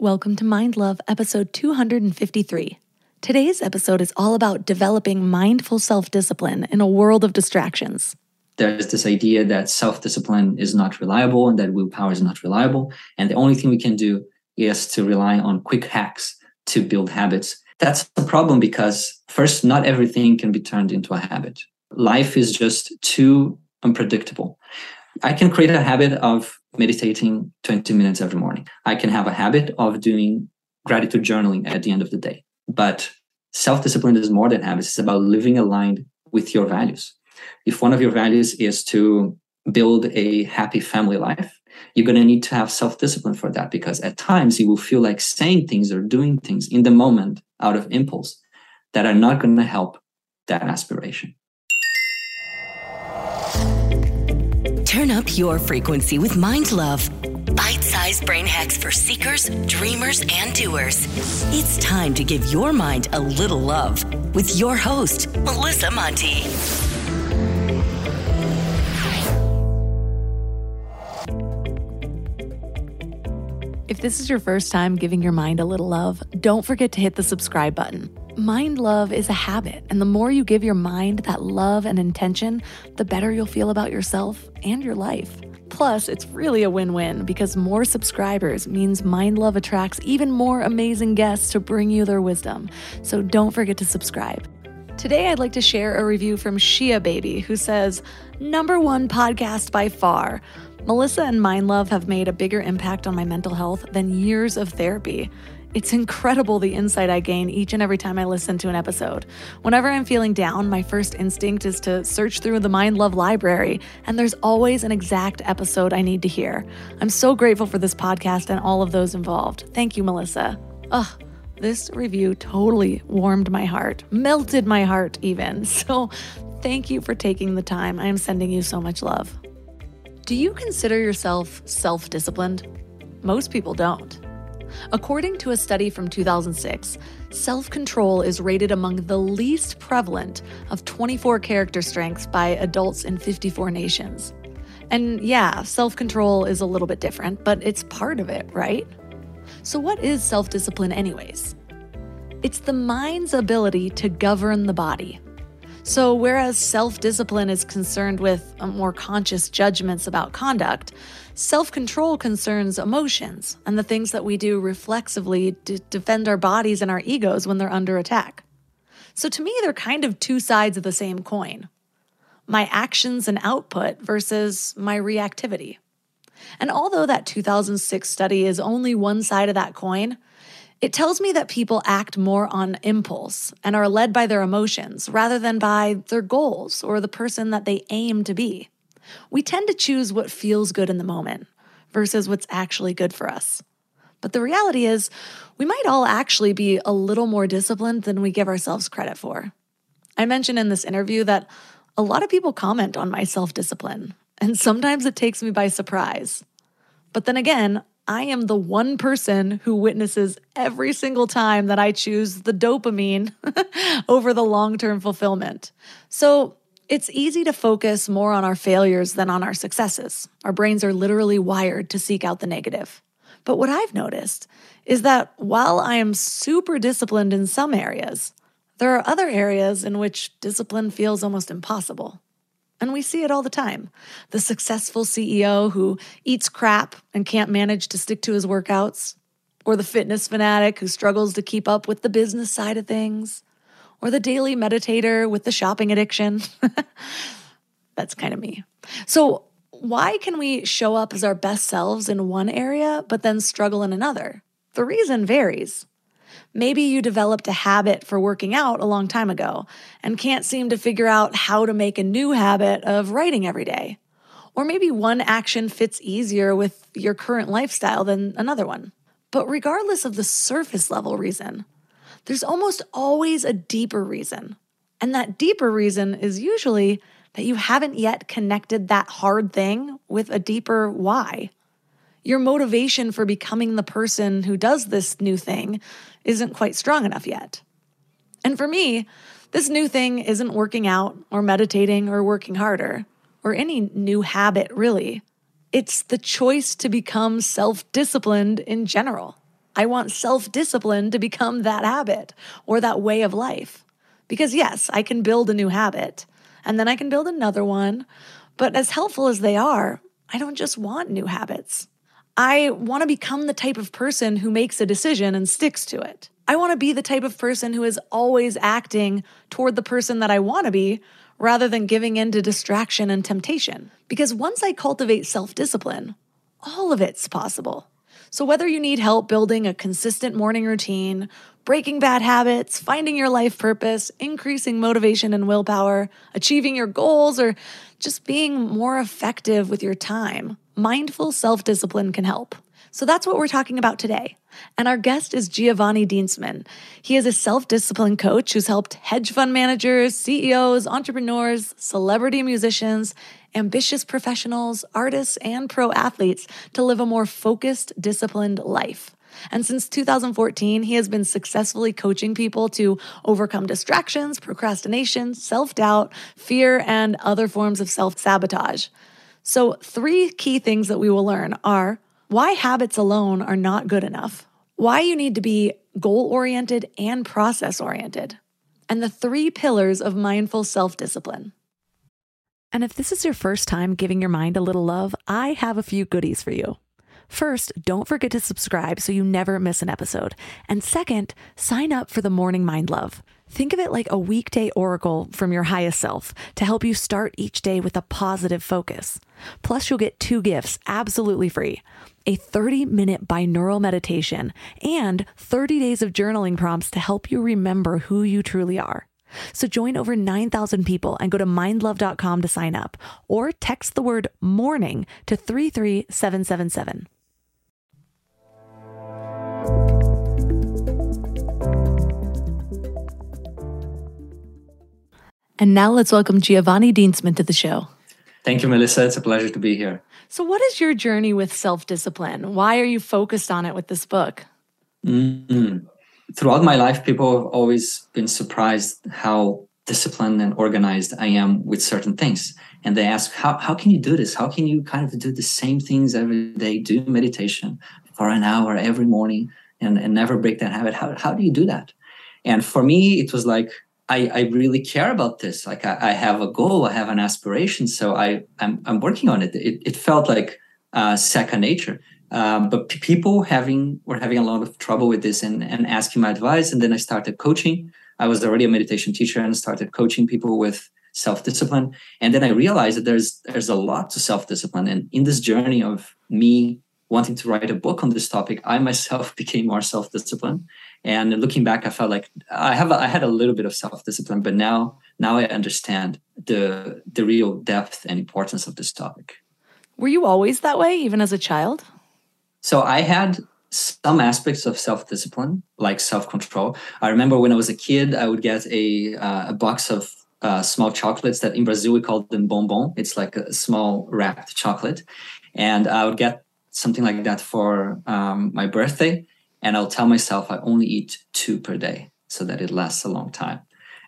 Welcome to Mind Love, episode 253. Today's episode is all about developing mindful self discipline in a world of distractions. There's this idea that self discipline is not reliable and that willpower is not reliable. And the only thing we can do is to rely on quick hacks to build habits. That's a problem because, first, not everything can be turned into a habit. Life is just too unpredictable. I can create a habit of meditating 20 minutes every morning. I can have a habit of doing gratitude journaling at the end of the day. But self discipline is more than habits, it's about living aligned with your values. If one of your values is to build a happy family life, you're going to need to have self discipline for that because at times you will feel like saying things or doing things in the moment out of impulse that are not going to help that aspiration. Turn up your frequency with Mind Love. Bite sized brain hacks for seekers, dreamers, and doers. It's time to give your mind a little love with your host, Melissa Monte. If this is your first time giving your mind a little love, don't forget to hit the subscribe button. Mind love is a habit, and the more you give your mind that love and intention, the better you'll feel about yourself and your life. Plus, it's really a win win because more subscribers means Mind Love attracts even more amazing guests to bring you their wisdom. So don't forget to subscribe. Today, I'd like to share a review from Shia Baby, who says, Number one podcast by far. Melissa and Mind Love have made a bigger impact on my mental health than years of therapy. It's incredible the insight I gain each and every time I listen to an episode. Whenever I'm feeling down, my first instinct is to search through the Mind Love library, and there's always an exact episode I need to hear. I'm so grateful for this podcast and all of those involved. Thank you, Melissa. Ugh. This review totally warmed my heart, melted my heart, even. So, thank you for taking the time. I am sending you so much love. Do you consider yourself self disciplined? Most people don't. According to a study from 2006, self control is rated among the least prevalent of 24 character strengths by adults in 54 nations. And yeah, self control is a little bit different, but it's part of it, right? So, what is self discipline, anyways? It's the mind's ability to govern the body. So, whereas self discipline is concerned with uh, more conscious judgments about conduct, self control concerns emotions and the things that we do reflexively to defend our bodies and our egos when they're under attack. So, to me, they're kind of two sides of the same coin my actions and output versus my reactivity. And although that 2006 study is only one side of that coin, it tells me that people act more on impulse and are led by their emotions rather than by their goals or the person that they aim to be. We tend to choose what feels good in the moment versus what's actually good for us. But the reality is, we might all actually be a little more disciplined than we give ourselves credit for. I mentioned in this interview that a lot of people comment on my self discipline, and sometimes it takes me by surprise. But then again, I am the one person who witnesses every single time that I choose the dopamine over the long term fulfillment. So it's easy to focus more on our failures than on our successes. Our brains are literally wired to seek out the negative. But what I've noticed is that while I am super disciplined in some areas, there are other areas in which discipline feels almost impossible. And we see it all the time. The successful CEO who eats crap and can't manage to stick to his workouts, or the fitness fanatic who struggles to keep up with the business side of things, or the daily meditator with the shopping addiction. That's kind of me. So, why can we show up as our best selves in one area but then struggle in another? The reason varies. Maybe you developed a habit for working out a long time ago and can't seem to figure out how to make a new habit of writing every day. Or maybe one action fits easier with your current lifestyle than another one. But regardless of the surface level reason, there's almost always a deeper reason. And that deeper reason is usually that you haven't yet connected that hard thing with a deeper why. Your motivation for becoming the person who does this new thing isn't quite strong enough yet. And for me, this new thing isn't working out or meditating or working harder or any new habit, really. It's the choice to become self disciplined in general. I want self discipline to become that habit or that way of life. Because, yes, I can build a new habit and then I can build another one. But as helpful as they are, I don't just want new habits. I want to become the type of person who makes a decision and sticks to it. I want to be the type of person who is always acting toward the person that I want to be rather than giving in to distraction and temptation. Because once I cultivate self discipline, all of it's possible. So, whether you need help building a consistent morning routine, breaking bad habits, finding your life purpose, increasing motivation and willpower, achieving your goals, or just being more effective with your time, mindful self discipline can help. So that's what we're talking about today. And our guest is Giovanni Dienstmann. He is a self discipline coach who's helped hedge fund managers, CEOs, entrepreneurs, celebrity musicians, ambitious professionals, artists, and pro athletes to live a more focused, disciplined life. And since 2014, he has been successfully coaching people to overcome distractions, procrastination, self doubt, fear, and other forms of self sabotage. So, three key things that we will learn are why habits alone are not good enough, why you need to be goal oriented and process oriented, and the three pillars of mindful self discipline. And if this is your first time giving your mind a little love, I have a few goodies for you. First, don't forget to subscribe so you never miss an episode. And second, sign up for the Morning Mind Love. Think of it like a weekday oracle from your highest self to help you start each day with a positive focus. Plus, you'll get two gifts absolutely free a 30 minute binaural meditation and 30 days of journaling prompts to help you remember who you truly are. So join over 9,000 people and go to mindlove.com to sign up or text the word morning to 33777. And now let's welcome Giovanni Dienstmann to the show. Thank you, Melissa. It's a pleasure to be here. So, what is your journey with self discipline? Why are you focused on it with this book? Mm-hmm. Throughout my life, people have always been surprised how disciplined and organized I am with certain things. And they ask, how, how can you do this? How can you kind of do the same things every day, do meditation for an hour every morning and, and never break that habit? How, how do you do that? And for me, it was like, I, I really care about this. Like I, I, have a goal, I have an aspiration, so I I'm, I'm working on it. It, it felt like uh, second nature. Um, but p- people having were having a lot of trouble with this and, and asking my advice. And then I started coaching. I was already a meditation teacher and started coaching people with self-discipline. And then I realized that there's there's a lot to self-discipline. And in this journey of me wanting to write a book on this topic, I myself became more self-disciplined. And looking back, I felt like I have I had a little bit of self-discipline, but now now I understand the the real depth and importance of this topic. Were you always that way, even as a child? So I had some aspects of self-discipline, like self-control. I remember when I was a kid, I would get a uh, a box of uh, small chocolates that in Brazil we call them bonbon. It's like a small wrapped chocolate, and I would get something like that for um, my birthday and I'll tell myself I only eat two per day so that it lasts a long time.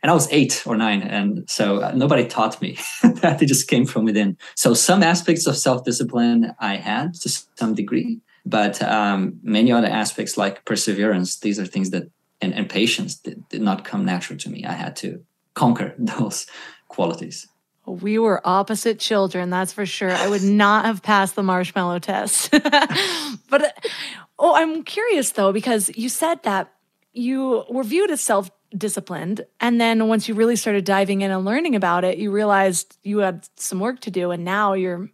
And I was eight or nine, and so uh, nobody taught me that; it just came from within. So some aspects of self-discipline I had to some degree, but um, many other aspects like perseverance, these are things that and, and patience did, did not come natural to me. I had to conquer those qualities. We were opposite children, that's for sure. I would not have passed the marshmallow test. but oh, I'm curious though, because you said that you were viewed as self disciplined. And then once you really started diving in and learning about it, you realized you had some work to do. And now you're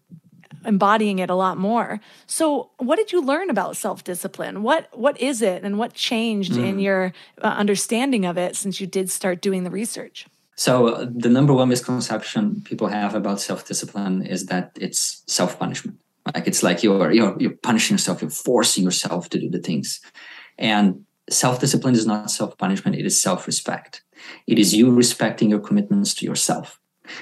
embodying it a lot more. So, what did you learn about self-discipline? What what is it and what changed mm. in your uh, understanding of it since you did start doing the research? So, uh, the number one misconception people have about self-discipline is that it's self-punishment. Like it's like you're you're you're punishing yourself, you're forcing yourself to do the things. And self-discipline is not self-punishment, it is self-respect. It is you respecting your commitments to yourself.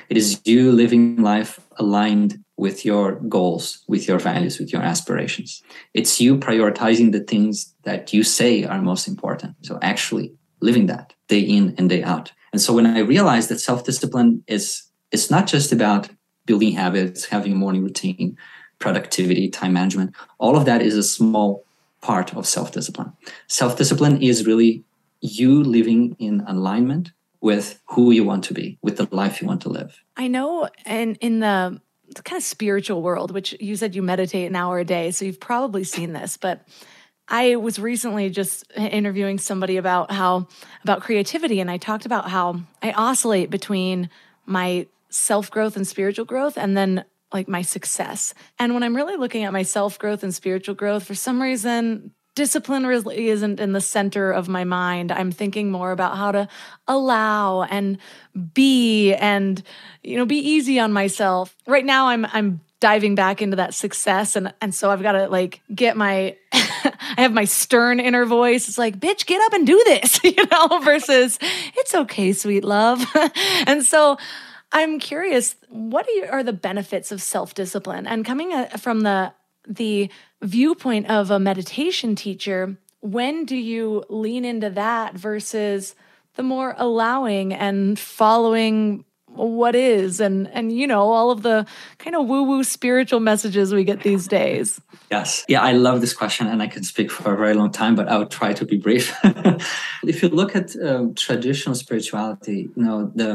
It is you living life aligned with your goals, with your values, with your aspirations. It's you prioritizing the things that you say are most important. So actually living that day in and day out. And so when I realized that self-discipline is it's not just about building habits, having a morning routine, productivity, time management, all of that is a small part of self discipline. Self discipline is really you living in alignment with who you want to be, with the life you want to live. I know, and in the kind of spiritual world, which you said you meditate an hour a day, so you've probably seen this, but I was recently just interviewing somebody about how about creativity and I talked about how I oscillate between my self-growth and spiritual growth and then like my success. And when I'm really looking at my self-growth and spiritual growth, for some reason discipline really isn't in the center of my mind. I'm thinking more about how to allow and be and you know be easy on myself. Right now I'm I'm diving back into that success and and so I've got to like get my I have my stern inner voice. It's like, "Bitch, get up and do this." you know, versus it's okay, sweet love. and so I'm curious, what are, you, are the benefits of self-discipline? And coming uh, from the the viewpoint of a meditation teacher, when do you lean into that versus the more allowing and following what is and and you know all of the kind of woo woo spiritual messages we get these days? Yes. Yeah i love this question and i can speak for a very long time but i'll try to be brief. If you look at um, traditional spirituality you know the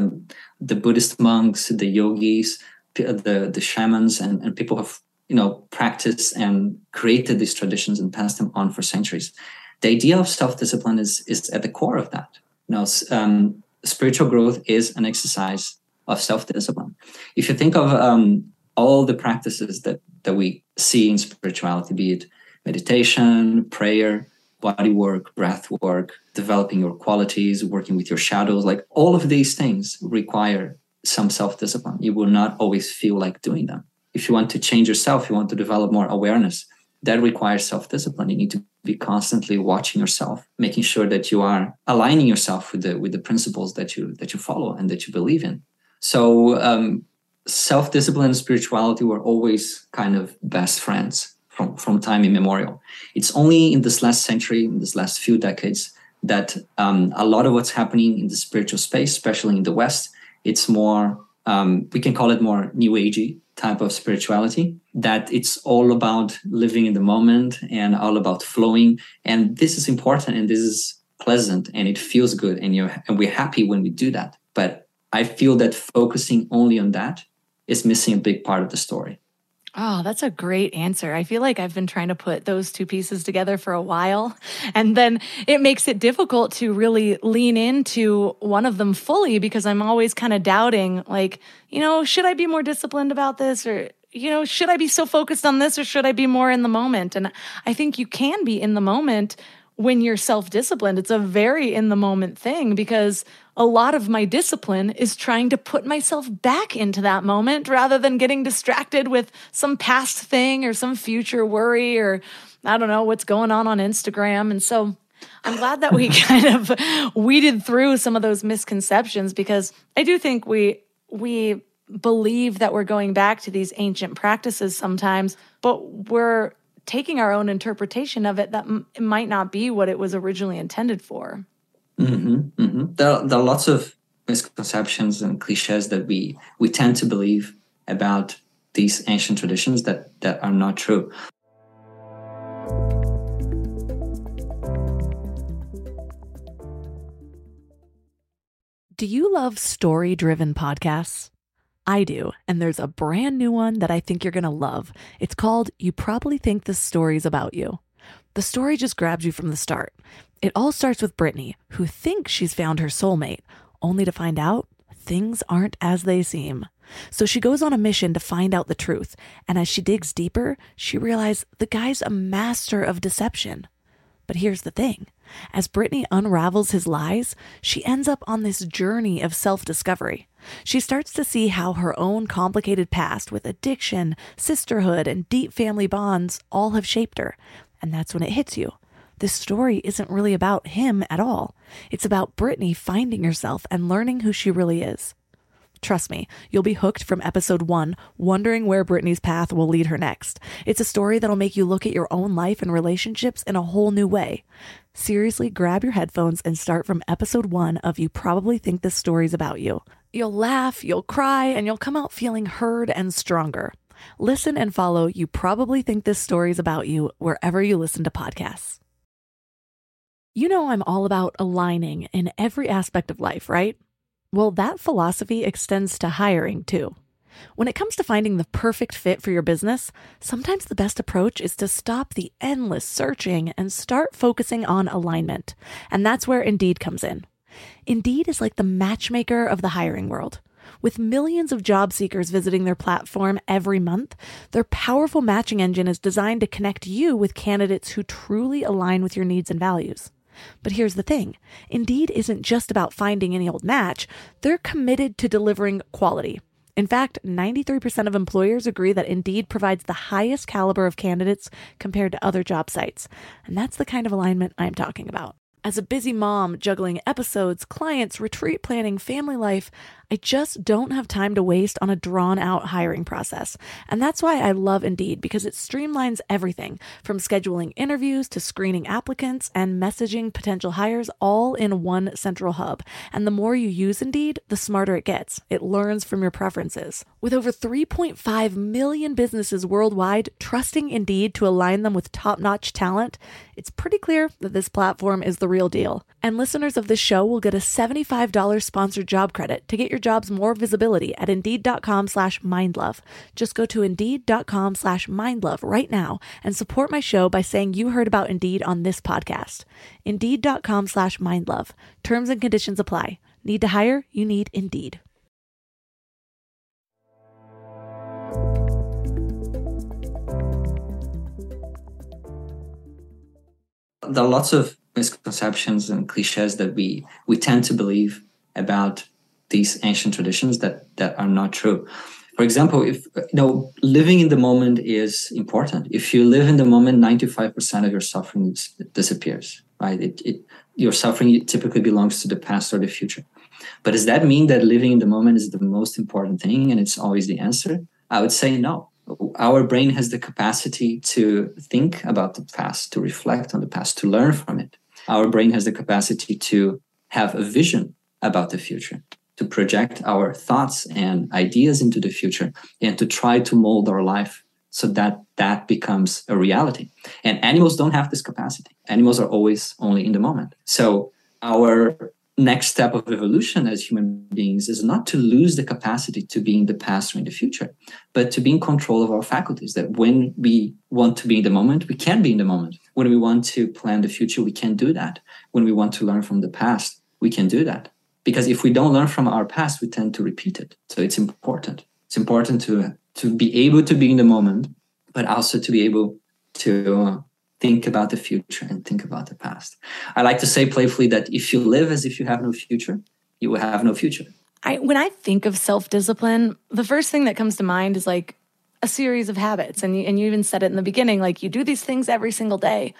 the buddhist monks the yogis the the shamans and, and people have you know practiced and created these traditions and passed them on for centuries. The idea of self-discipline is is at the core of that. You know um, spiritual growth is an exercise of self-discipline. If you think of um, all the practices that that we see in spirituality be it meditation prayer body work breath work developing your qualities working with your shadows like all of these things require some self-discipline. You will not always feel like doing them if you want to change yourself, you want to develop more awareness, that requires self-discipline. You need to be constantly watching yourself, making sure that you are aligning yourself with the with the principles that you that you follow and that you believe in. So um, self-discipline and spirituality were always kind of best friends from, from time immemorial. It's only in this last century, in this last few decades, that um, a lot of what's happening in the spiritual space, especially in the West, it's more um, we can call it more new agey type of spirituality that it's all about living in the moment and all about flowing. And this is important and this is pleasant and it feels good and you and we're happy when we do that. But i feel that focusing only on that is missing a big part of the story Oh, that's a great answer. I feel like I've been trying to put those two pieces together for a while. And then it makes it difficult to really lean into one of them fully because I'm always kind of doubting, like, you know, should I be more disciplined about this? Or, you know, should I be so focused on this or should I be more in the moment? And I think you can be in the moment when you're self disciplined. It's a very in the moment thing because a lot of my discipline is trying to put myself back into that moment rather than getting distracted with some past thing or some future worry or I don't know what's going on on Instagram. And so I'm glad that we kind of weeded through some of those misconceptions because I do think we we believe that we're going back to these ancient practices sometimes, but we're taking our own interpretation of it that m- might not be what it was originally intended for. Mm-hmm, mm-hmm. There, there are lots of misconceptions and cliches that we we tend to believe about these ancient traditions that that are not true. Do you love story driven podcasts? I do, and there's a brand new one that I think you're going to love. It's called You Probably Think This Story's About You. The story just grabs you from the start. It all starts with Brittany, who thinks she's found her soulmate, only to find out things aren't as they seem. So she goes on a mission to find out the truth, and as she digs deeper, she realizes the guy's a master of deception. But here's the thing as Brittany unravels his lies, she ends up on this journey of self discovery. She starts to see how her own complicated past with addiction, sisterhood, and deep family bonds all have shaped her. And that's when it hits you. This story isn't really about him at all. It's about Brittany finding herself and learning who she really is. Trust me, you'll be hooked from episode one, wondering where Brittany's path will lead her next. It's a story that'll make you look at your own life and relationships in a whole new way. Seriously, grab your headphones and start from episode one of You Probably Think This Story's About You. You'll laugh, you'll cry, and you'll come out feeling heard and stronger. Listen and follow You Probably Think This Story's About You wherever you listen to podcasts. You know, I'm all about aligning in every aspect of life, right? Well, that philosophy extends to hiring too. When it comes to finding the perfect fit for your business, sometimes the best approach is to stop the endless searching and start focusing on alignment. And that's where Indeed comes in. Indeed is like the matchmaker of the hiring world. With millions of job seekers visiting their platform every month, their powerful matching engine is designed to connect you with candidates who truly align with your needs and values. But here's the thing Indeed isn't just about finding any old match, they're committed to delivering quality. In fact, 93% of employers agree that Indeed provides the highest caliber of candidates compared to other job sites. And that's the kind of alignment I'm talking about. As a busy mom juggling episodes, clients, retreat planning, family life, I just don't have time to waste on a drawn out hiring process. And that's why I love Indeed because it streamlines everything from scheduling interviews to screening applicants and messaging potential hires all in one central hub. And the more you use Indeed, the smarter it gets. It learns from your preferences. With over 3.5 million businesses worldwide trusting Indeed to align them with top notch talent, it's pretty clear that this platform is the real deal. And listeners of this show will get a $75 sponsored job credit to get your jobs more visibility at Indeed.com slash mindlove. Just go to Indeed.com slash mindlove right now and support my show by saying you heard about Indeed on this podcast. Indeed.com slash mindlove. Terms and conditions apply. Need to hire? You need Indeed. There are lots of misconceptions and cliches that we we tend to believe about these ancient traditions that that are not true. For example if you know living in the moment is important. If you live in the moment 95% of your suffering disappears right? It, it, your suffering typically belongs to the past or the future. But does that mean that living in the moment is the most important thing and it's always the answer? I would say no. Our brain has the capacity to think about the past to reflect on the past to learn from it. Our brain has the capacity to have a vision about the future to project our thoughts and ideas into the future and to try to mold our life so that that becomes a reality. And animals don't have this capacity. Animals are always only in the moment. So our next step of evolution as human beings is not to lose the capacity to be in the past or in the future but to be in control of our faculties that when we want to be in the moment we can be in the moment. When we want to plan the future we can do that. When we want to learn from the past we can do that because if we don't learn from our past we tend to repeat it. So it's important. It's important to to be able to be in the moment but also to be able to uh, think about the future and think about the past. I like to say playfully that if you live as if you have no future you will have no future. I, when i think of self-discipline the first thing that comes to mind is like a series of habits. And you, and you even said it in the beginning like you do these things every single day.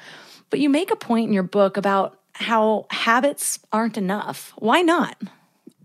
But you make a point in your book about how habits aren't enough. Why not?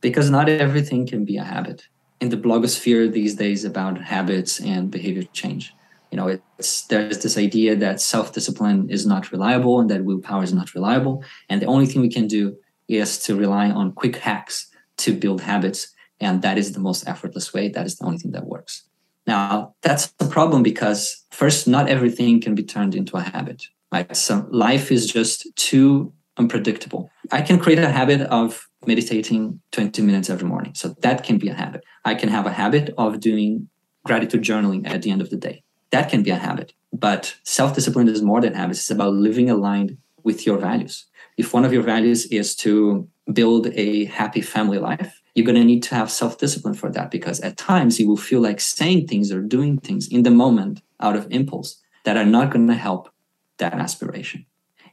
Because not everything can be a habit. In the blogosphere these days about habits and behavior change, you know, it's there's this idea that self-discipline is not reliable and that willpower is not reliable, and the only thing we can do is to rely on quick hacks to build habits, and that is the most effortless way. That is the only thing that works. Now, that's the problem because first, not everything can be turned into a habit. Right? So life is just too unpredictable. I can create a habit of meditating 20 minutes every morning. So that can be a habit. I can have a habit of doing gratitude journaling at the end of the day. That can be a habit. But self discipline is more than habits, it's about living aligned with your values. If one of your values is to build a happy family life, you're going to need to have self discipline for that because at times you will feel like saying things or doing things in the moment out of impulse that are not going to help that aspiration.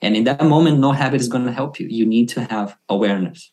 And in that moment, no habit is going to help you. You need to have awareness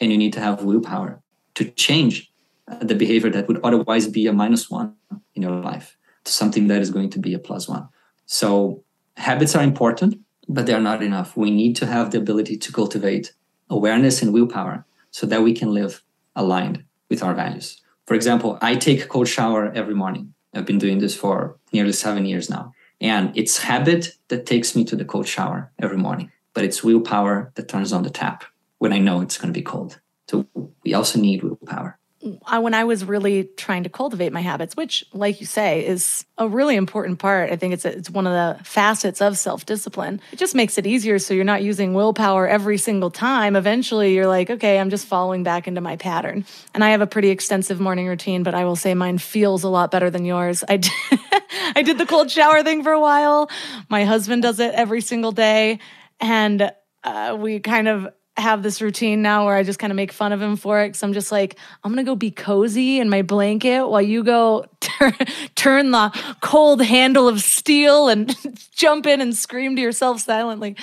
and you need to have willpower to change the behavior that would otherwise be a minus one in your life to something that is going to be a plus one. So habits are important, but they're not enough. We need to have the ability to cultivate awareness and willpower so that we can live aligned with our values. For example, I take a cold shower every morning. I've been doing this for nearly seven years now. And it's habit that takes me to the cold shower every morning, but it's willpower that turns on the tap when I know it's going to be cold. So we also need willpower. I, when I was really trying to cultivate my habits, which, like you say, is a really important part. I think it's a, it's one of the facets of self discipline. It just makes it easier, so you're not using willpower every single time. Eventually, you're like, okay, I'm just falling back into my pattern. And I have a pretty extensive morning routine, but I will say mine feels a lot better than yours. I did, I did the cold shower thing for a while. My husband does it every single day, and uh, we kind of have this routine now where I just kind of make fun of him for it because I'm just like, I'm gonna go be cozy in my blanket while you go tur- turn the cold handle of steel and jump in and scream to yourself silently.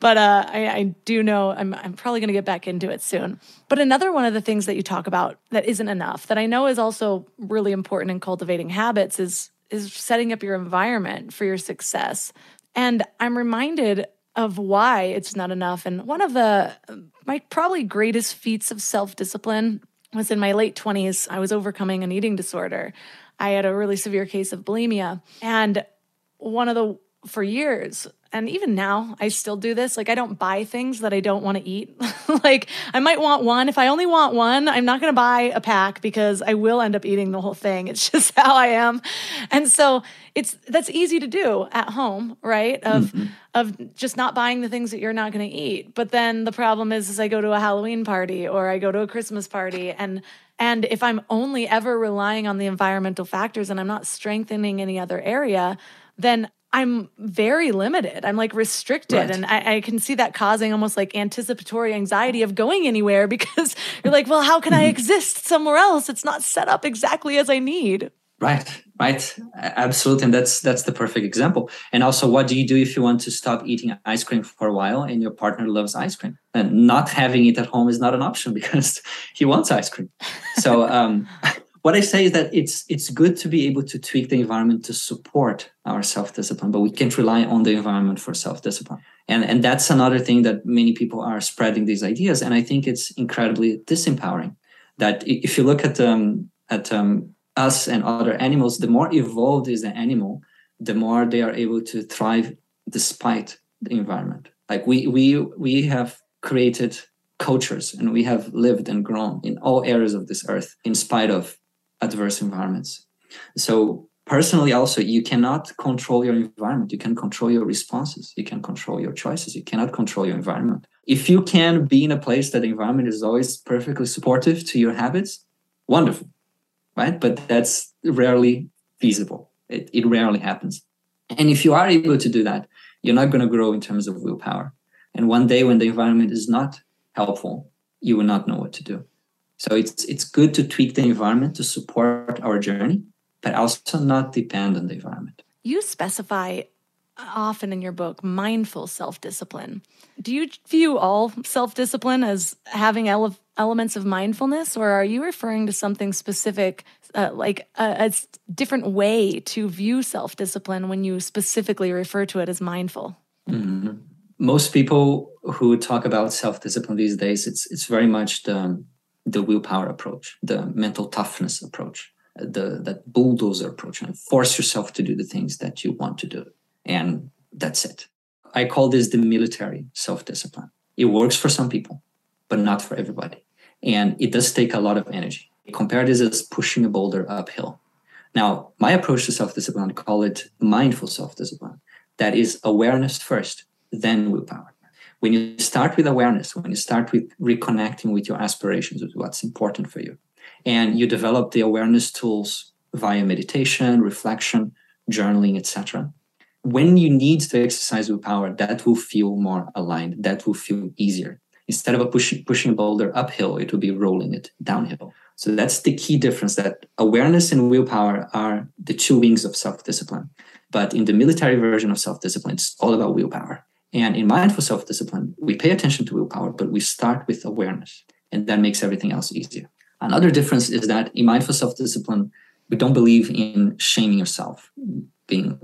But uh, I, I do know I'm, I'm probably gonna get back into it soon. But another one of the things that you talk about that isn't enough that I know is also really important in cultivating habits is is setting up your environment for your success. And I'm reminded of why it's not enough. And one of the my probably greatest feats of self-discipline was in my late 20s. I was overcoming an eating disorder. I had a really severe case of bulimia. And one of the for years and even now I still do this. Like I don't buy things that I don't want to eat. like I might want one. If I only want one, I'm not going to buy a pack because I will end up eating the whole thing. It's just how I am. And so it's that's easy to do at home, right? Of mm-hmm. of just not buying the things that you're not going to eat. But then the problem is is I go to a Halloween party or I go to a Christmas party and and if I'm only ever relying on the environmental factors and I'm not strengthening any other area, then I'm very limited. I'm like restricted. Right. And I, I, can see that causing almost like anticipatory anxiety of going anywhere because you're like, well, how can I mm-hmm. exist somewhere else? It's not set up exactly as I need. Right, right. Absolutely. And that's that's the perfect example. And also what do you do if you want to stop eating ice cream for a while and your partner loves ice cream? And not having it at home is not an option because he wants ice cream. So um what I say is that it's it's good to be able to tweak the environment to support our self-discipline, but we can't rely on the environment for self-discipline. And and that's another thing that many people are spreading these ideas, and I think it's incredibly disempowering. That if you look at um, at um, us and other animals, the more evolved is the animal, the more they are able to thrive despite the environment. Like we we we have created cultures and we have lived and grown in all areas of this earth in spite of adverse environments. So personally also you cannot control your environment. You can control your responses. You can control your choices. You cannot control your environment. If you can be in a place that the environment is always perfectly supportive to your habits wonderful right? But that's rarely feasible. It, it rarely happens. And if you are able to do that you're not going to grow in terms of willpower. And one day when the environment is not helpful you will not know what to do so it's it's good to tweak the environment to support our journey, but also not depend on the environment. You specify often in your book mindful self-discipline. Do you view all self-discipline as having ele- elements of mindfulness or are you referring to something specific uh, like a, a different way to view self-discipline when you specifically refer to it as mindful? Mm-hmm. Most people who talk about self-discipline these days it's it's very much the the willpower approach, the mental toughness approach, the that bulldozer approach, and force yourself to do the things that you want to do. And that's it. I call this the military self-discipline. It works for some people, but not for everybody. And it does take a lot of energy. Compare this as pushing a boulder uphill. Now, my approach to self-discipline, I call it mindful self-discipline. That is awareness first, then willpower when you start with awareness, when you start with reconnecting with your aspirations, with what's important for you, and you develop the awareness tools via meditation, reflection, journaling, etc. When you need to exercise willpower, that will feel more aligned. That will feel easier. Instead of a pushing pushing a boulder uphill, it will be rolling it downhill. So that's the key difference. That awareness and willpower are the two wings of self-discipline. But in the military version of self-discipline, it's all about willpower. And in mindful self discipline, we pay attention to willpower, but we start with awareness, and that makes everything else easier. Another difference is that in mindful self discipline, we don't believe in shaming yourself, being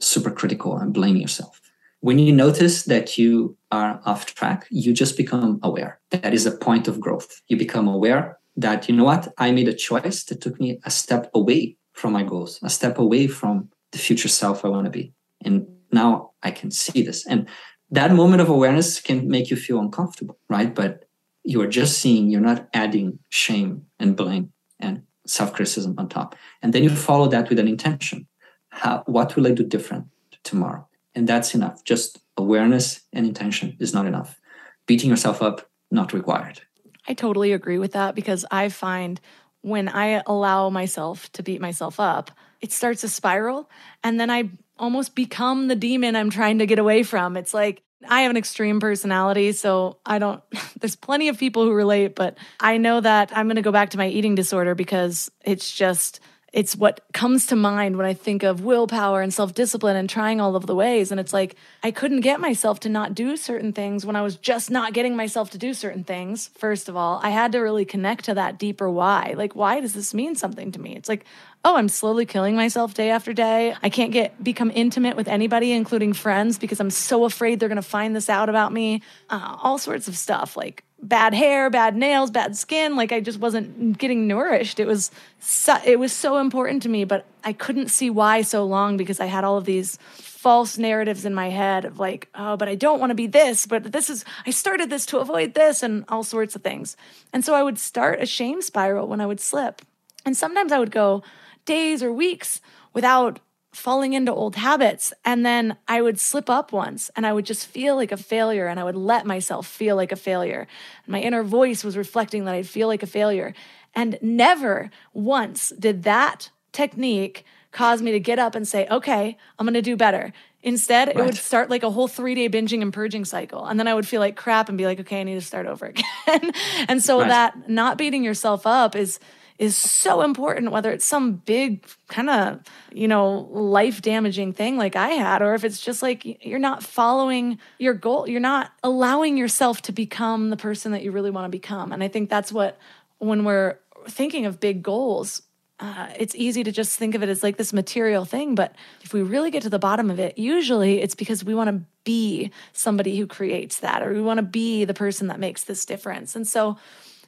super critical and blaming yourself. When you notice that you are off track, you just become aware. That is a point of growth. You become aware that, you know what, I made a choice that took me a step away from my goals, a step away from the future self I want to be. And now I can see this. And that moment of awareness can make you feel uncomfortable, right? But you are just seeing, you're not adding shame and blame and self criticism on top. And then you follow that with an intention. How, what will I do different tomorrow? And that's enough. Just awareness and intention is not enough. Beating yourself up, not required. I totally agree with that because I find when I allow myself to beat myself up, it starts a spiral. And then I almost become the demon I'm trying to get away from. It's like, I have an extreme personality, so I don't, there's plenty of people who relate, but I know that I'm going to go back to my eating disorder because it's just, it's what comes to mind when I think of willpower and self discipline and trying all of the ways. And it's like, I couldn't get myself to not do certain things when I was just not getting myself to do certain things. First of all, I had to really connect to that deeper why. Like, why does this mean something to me? It's like, oh, I'm slowly killing myself day after day. I can't get become intimate with anybody, including friends, because I'm so afraid they're going to find this out about me. Uh, all sorts of stuff like bad hair, bad nails, bad skin. Like I just wasn't getting nourished. It was so, it was so important to me, but I couldn't see why so long because I had all of these false narratives in my head of like, oh, but I don't want to be this, but this is I started this to avoid this and all sorts of things. And so I would start a shame spiral when I would slip. And sometimes I would go days or weeks without falling into old habits. And then I would slip up once and I would just feel like a failure and I would let myself feel like a failure. My inner voice was reflecting that I'd feel like a failure. And never once did that technique cause me to get up and say, okay, I'm going to do better. Instead, right. it would start like a whole three day binging and purging cycle. And then I would feel like crap and be like, okay, I need to start over again. and so right. that not beating yourself up is is so important, whether it's some big kind of, you know, life damaging thing like I had, or if it's just like you're not following your goal, you're not allowing yourself to become the person that you really want to become. And I think that's what, when we're thinking of big goals, uh, it's easy to just think of it as like this material thing. But if we really get to the bottom of it, usually it's because we want to be somebody who creates that, or we want to be the person that makes this difference. And so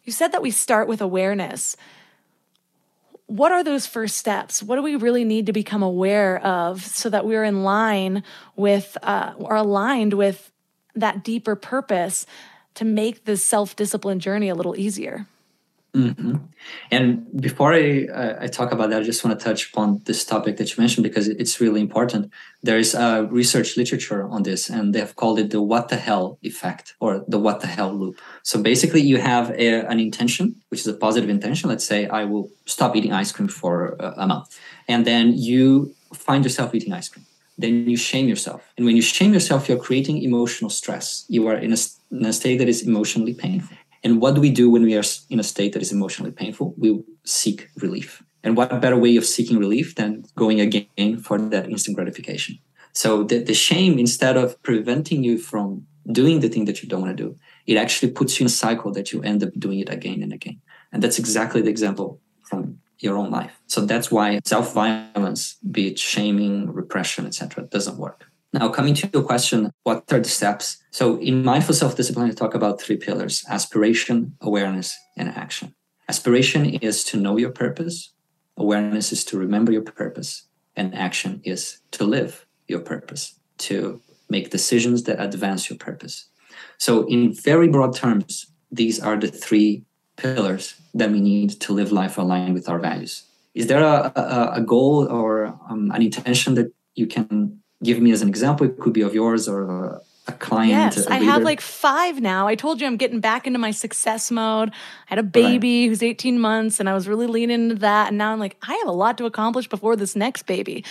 you said that we start with awareness what are those first steps? What do we really need to become aware of so that we're in line with uh, or aligned with that deeper purpose to make the self discipline journey a little easier? Mm-hmm. And before I, uh, I talk about that, I just want to touch upon this topic that you mentioned because it's really important. There is a research literature on this, and they have called it the "what the hell" effect or the "what the hell" loop. So basically, you have a, an intention, which is a positive intention. Let's say I will stop eating ice cream for a, a month, and then you find yourself eating ice cream. Then you shame yourself, and when you shame yourself, you're creating emotional stress. You are in a, in a state that is emotionally painful and what do we do when we are in a state that is emotionally painful? We seek relief. And what better way of seeking relief than going again for that instant gratification? So the, the shame, instead of preventing you from doing the thing that you don't want to do, it actually puts you in a cycle that you end up doing it again and again. And that's exactly the example from your own life. So that's why self-violence, be it shaming, repression, etc., doesn't work. Now, coming to your question, what are the steps? So, in mindful self discipline, I talk about three pillars aspiration, awareness, and action. Aspiration is to know your purpose, awareness is to remember your purpose, and action is to live your purpose, to make decisions that advance your purpose. So, in very broad terms, these are the three pillars that we need to live life aligned with our values. Is there a, a, a goal or um, an intention that you can give me as an example. It could be of yours or a client. Yes, I have like five now. I told you I'm getting back into my success mode. I had a baby right. who's 18 months and I was really leaning into that. And now I'm like, I have a lot to accomplish before this next baby.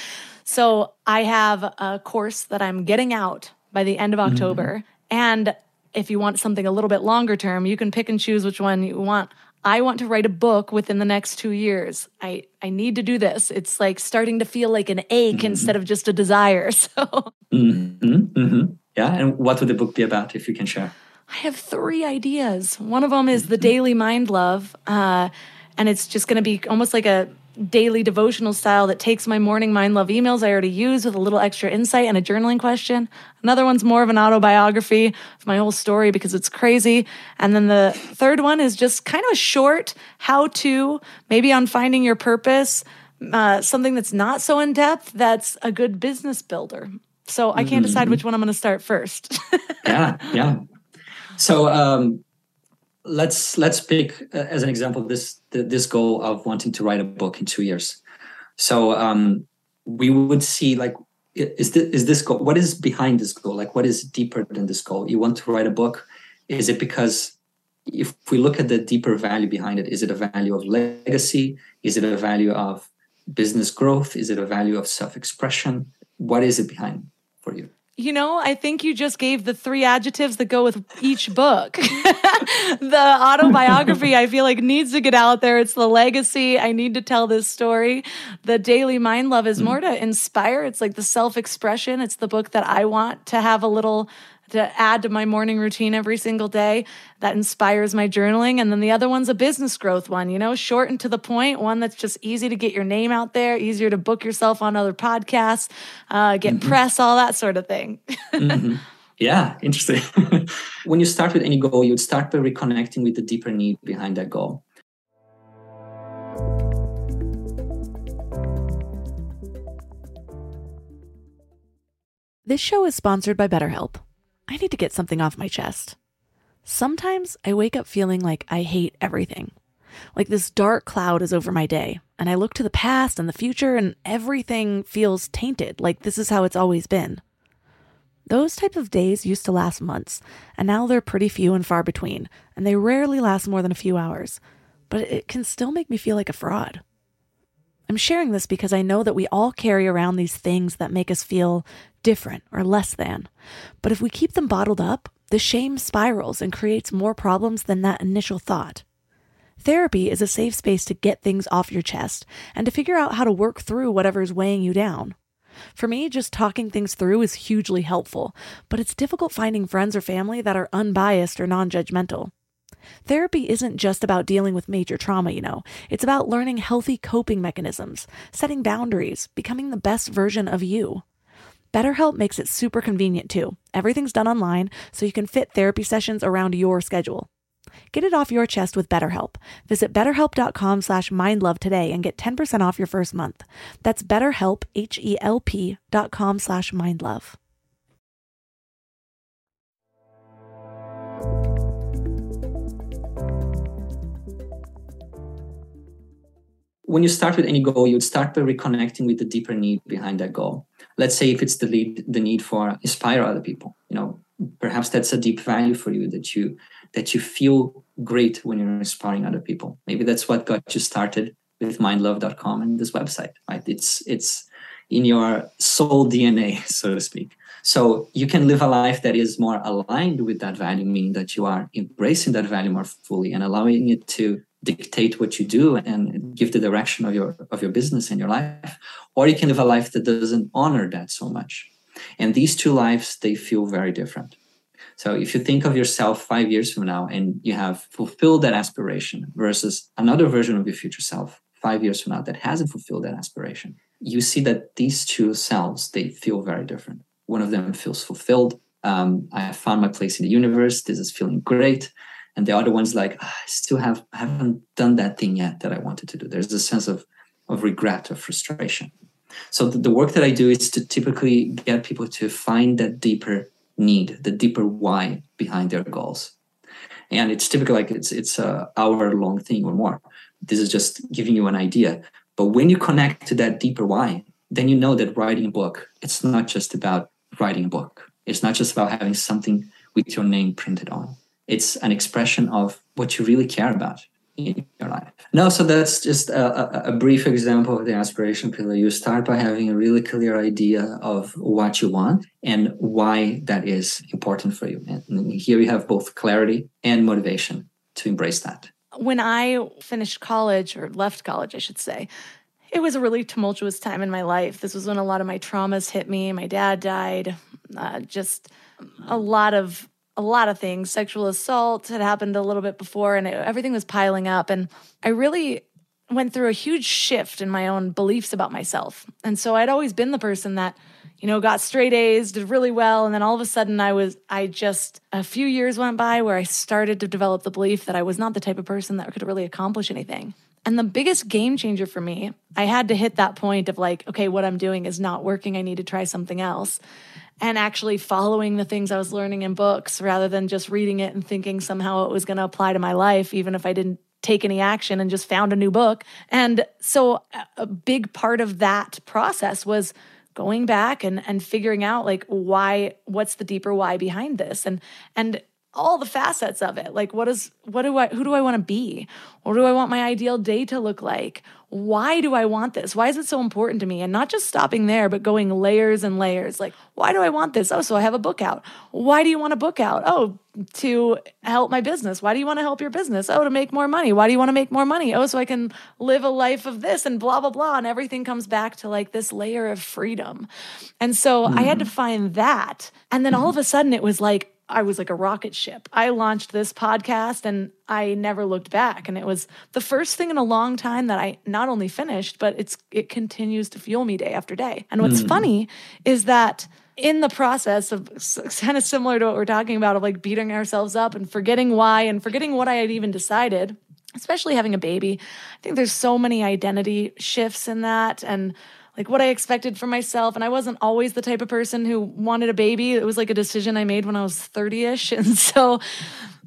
So I have a course that I'm getting out by the end of mm-hmm. October. Mm-hmm. And if you want something a little bit longer term, you can pick and choose which one you want. I want to write a book within the next two years. I, I need to do this. It's like starting to feel like an ache mm-hmm. instead of just a desire. So, mm-hmm. Mm-hmm. yeah. And what would the book be about if you can share? I have three ideas. One of them is the mm-hmm. daily mind love. Uh, and it's just going to be almost like a daily devotional style that takes my morning mind love emails I already use with a little extra insight and a journaling question. Another one's more of an autobiography of my whole story because it's crazy. And then the third one is just kind of a short how to, maybe on finding your purpose, uh, something that's not so in depth that's a good business builder. So I can't decide mm-hmm. which one I'm going to start first. yeah, yeah. So um, let's let's pick uh, as an example this this goal of wanting to write a book in two years. So um, we would see like is this, is this goal what is behind this goal? Like what is deeper than this goal? You want to write a book. Is it because if we look at the deeper value behind it is it a value of legacy? Is it a value of business growth? Is it a value of self-expression? What is it behind for you you know, I think you just gave the three adjectives that go with each book. the autobiography, I feel like, needs to get out there. It's the legacy. I need to tell this story. The daily mind love is mm. more to inspire. It's like the self expression. It's the book that I want to have a little to add to my morning routine every single day that inspires my journaling. And then the other one's a business growth one, you know, short and to the point, one that's just easy to get your name out there, easier to book yourself on other podcasts, uh, get mm-hmm. press, all that sort of thing. mm-hmm. Yeah, interesting. when you start with any goal, you would start by reconnecting with the deeper need behind that goal. This show is sponsored by BetterHelp. I need to get something off my chest. Sometimes I wake up feeling like I hate everything. Like this dark cloud is over my day, and I look to the past and the future, and everything feels tainted, like this is how it's always been. Those type of days used to last months, and now they're pretty few and far between, and they rarely last more than a few hours. But it can still make me feel like a fraud. I'm sharing this because I know that we all carry around these things that make us feel different or less than. But if we keep them bottled up, the shame spirals and creates more problems than that initial thought. Therapy is a safe space to get things off your chest and to figure out how to work through whatever is weighing you down. For me, just talking things through is hugely helpful, but it's difficult finding friends or family that are unbiased or non judgmental. Therapy isn't just about dealing with major trauma, you know. It's about learning healthy coping mechanisms, setting boundaries, becoming the best version of you. BetterHelp makes it super convenient too. Everything's done online, so you can fit therapy sessions around your schedule. Get it off your chest with BetterHelp. Visit betterhelp.com slash mindlove today and get 10% off your first month. That's betterhelp, H-E-L-P dot com slash mindlove. When you start with any goal, you would start by reconnecting with the deeper need behind that goal. Let's say if it's the lead, the need for inspire other people, you know, perhaps that's a deep value for you that you that you feel great when you're inspiring other people. Maybe that's what got you started with mindlove.com and this website, right? It's it's in your soul DNA, so to speak. So you can live a life that is more aligned with that value, meaning that you are embracing that value more fully and allowing it to dictate what you do and give the direction of your of your business and your life or you can live a life that doesn't honor that so much. And these two lives they feel very different. So if you think of yourself 5 years from now and you have fulfilled that aspiration versus another version of your future self 5 years from now that hasn't fulfilled that aspiration you see that these two selves they feel very different. One of them feels fulfilled. Um, i found my place in the universe. This is feeling great and the other one's like oh, i still have I haven't done that thing yet that i wanted to do. There's a sense of of regret or frustration. So the, the work that i do is to typically get people to find that deeper need the deeper why behind their goals. And it's typically like it's it's a hour long thing or more. This is just giving you an idea. But when you connect to that deeper why then you know that writing a book it's not just about writing a book. It's not just about having something with your name printed on it's an expression of what you really care about in your life. No, so that's just a, a, brief example of the aspiration pillar. You start by having a really clear idea of what you want and why that is important for you. And here you have both clarity and motivation to embrace that. When I finished college, or left college, I should say, it was a really tumultuous time in my life. This was when a lot of my traumas hit me. My dad died, uh, just a lot of a lot of things. Sexual assault had happened a little bit before, and it, everything was piling up. And I really went through a huge shift in my own beliefs about myself. And so I'd always been the person that, you know, got straight A's, did really well. And then all of a sudden, I was, I just, a few years went by where I started to develop the belief that I was not the type of person that could really accomplish anything. And the biggest game changer for me, I had to hit that point of like, okay, what I'm doing is not working. I need to try something else. And actually following the things I was learning in books rather than just reading it and thinking somehow it was going to apply to my life, even if I didn't take any action and just found a new book. And so a big part of that process was going back and and figuring out like why what's the deeper why behind this and and all the facets of it. Like what is what do I who do I want to be? What do I want my ideal day to look like? Why do I want this? Why is it so important to me? And not just stopping there, but going layers and layers. Like, why do I want this? Oh, so I have a book out. Why do you want a book out? Oh, to help my business. Why do you want to help your business? Oh, to make more money. Why do you want to make more money? Oh, so I can live a life of this and blah, blah, blah. And everything comes back to like this layer of freedom. And so mm-hmm. I had to mm-hmm. find that. And then all of a sudden it was like, I was like a rocket ship. I launched this podcast and I never looked back and it was the first thing in a long time that I not only finished but it's it continues to fuel me day after day. And what's mm. funny is that in the process of kind of similar to what we're talking about of like beating ourselves up and forgetting why and forgetting what I had even decided, especially having a baby. I think there's so many identity shifts in that and like what I expected for myself. And I wasn't always the type of person who wanted a baby. It was like a decision I made when I was 30 ish. And so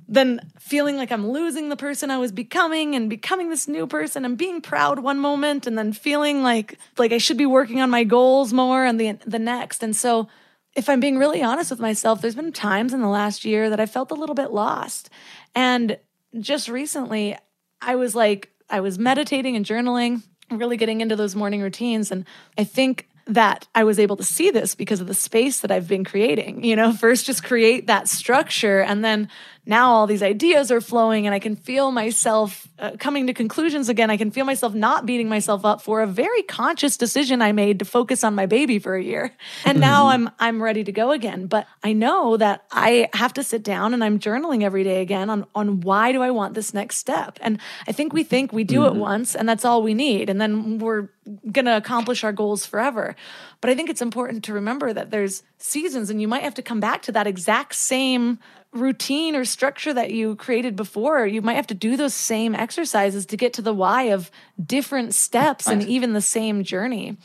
then feeling like I'm losing the person I was becoming and becoming this new person and being proud one moment and then feeling like like I should be working on my goals more and the the next. And so if I'm being really honest with myself, there's been times in the last year that I felt a little bit lost. And just recently I was like I was meditating and journaling really getting into those morning routines. And I think that I was able to see this because of the space that I've been creating. You know, first just create that structure and then now all these ideas are flowing and I can feel myself uh, coming to conclusions again. I can feel myself not beating myself up for a very conscious decision I made to focus on my baby for a year. And mm-hmm. now I'm I'm ready to go again, but I know that I have to sit down and I'm journaling every day again on on why do I want this next step? And I think we think we do mm-hmm. it once and that's all we need and then we're going to accomplish our goals forever. But I think it's important to remember that there's seasons and you might have to come back to that exact same routine or structure that you created before, you might have to do those same exercises to get to the why of different steps and even the same journey.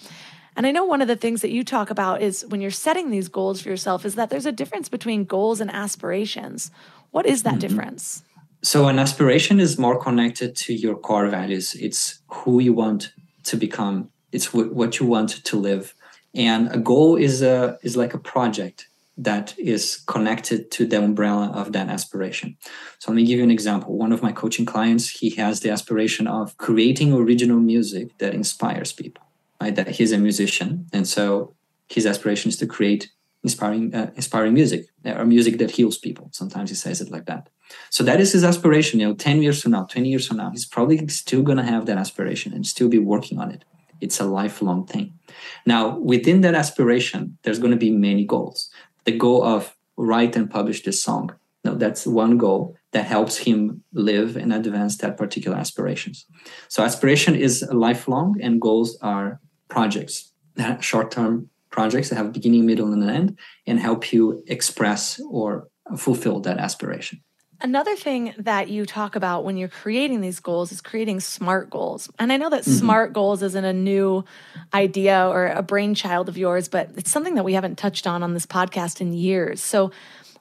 And I know one of the things that you talk about is when you're setting these goals for yourself is that there's a difference between goals and aspirations. What is that mm-hmm. difference? So, an aspiration is more connected to your core values. It's who you want to become. It's what you want to live. And a goal is a is like a project that is connected to the umbrella of that aspiration. So let me give you an example. One of my coaching clients, he has the aspiration of creating original music that inspires people. Right? That he's a musician, and so his aspiration is to create inspiring, uh, inspiring music or music that heals people. Sometimes he says it like that. So that is his aspiration. You know, ten years from now, twenty years from now, he's probably still going to have that aspiration and still be working on it. It's a lifelong thing. Now, within that aspiration, there's going to be many goals the goal of write and publish this song. No, that's one goal that helps him live and advance that particular aspirations. So aspiration is lifelong and goals are projects, short-term projects that have beginning, middle, and an end and help you express or fulfill that aspiration. Another thing that you talk about when you're creating these goals is creating smart goals. And I know that mm-hmm. smart goals isn't a new idea or a brainchild of yours, but it's something that we haven't touched on on this podcast in years. So,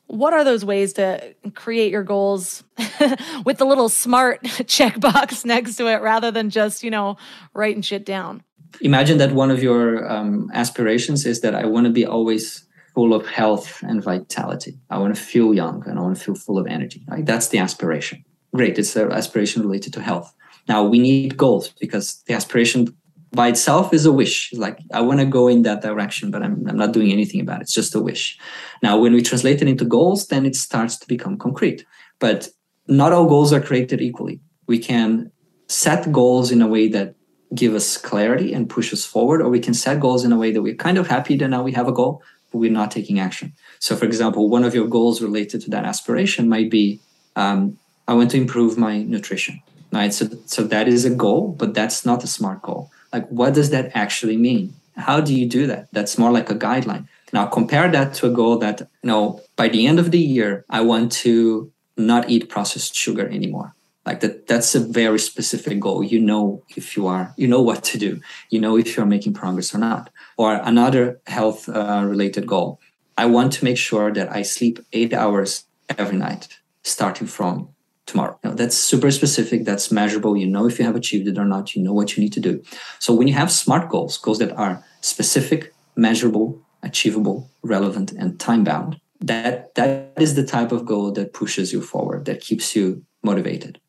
what are those ways to create your goals with the little smart checkbox next to it rather than just, you know, writing shit down? Imagine that one of your um, aspirations is that I want to be always full of health and vitality. I want to feel young and I want to feel full of energy. Right? That's the aspiration. Great. It's an aspiration related to health. Now we need goals because the aspiration by itself is a wish. Like I want to go in that direction, but I'm, I'm not doing anything about it. It's just a wish. Now, when we translate it into goals, then it starts to become concrete. But not all goals are created equally. We can set goals in a way that give us clarity and push us forward, or we can set goals in a way that we're kind of happy that now we have a goal, but we're not taking action. So, for example, one of your goals related to that aspiration might be um, I want to improve my nutrition. Right. So, so that is a goal, but that's not a smart goal. Like, what does that actually mean? How do you do that? That's more like a guideline. Now, compare that to a goal that, you know, by the end of the year, I want to not eat processed sugar anymore like that that's a very specific goal you know if you are you know what to do you know if you're making progress or not or another health uh, related goal I want to make sure that I sleep eight hours every night, starting from tomorrow. Know, that's super specific, that's measurable. You know if you have achieved it or not, you know what you need to do. So when you have smart goals, goals that are specific, measurable, achievable, relevant, and time bound, that that is the type of goal that pushes you forward, that keeps you motivated.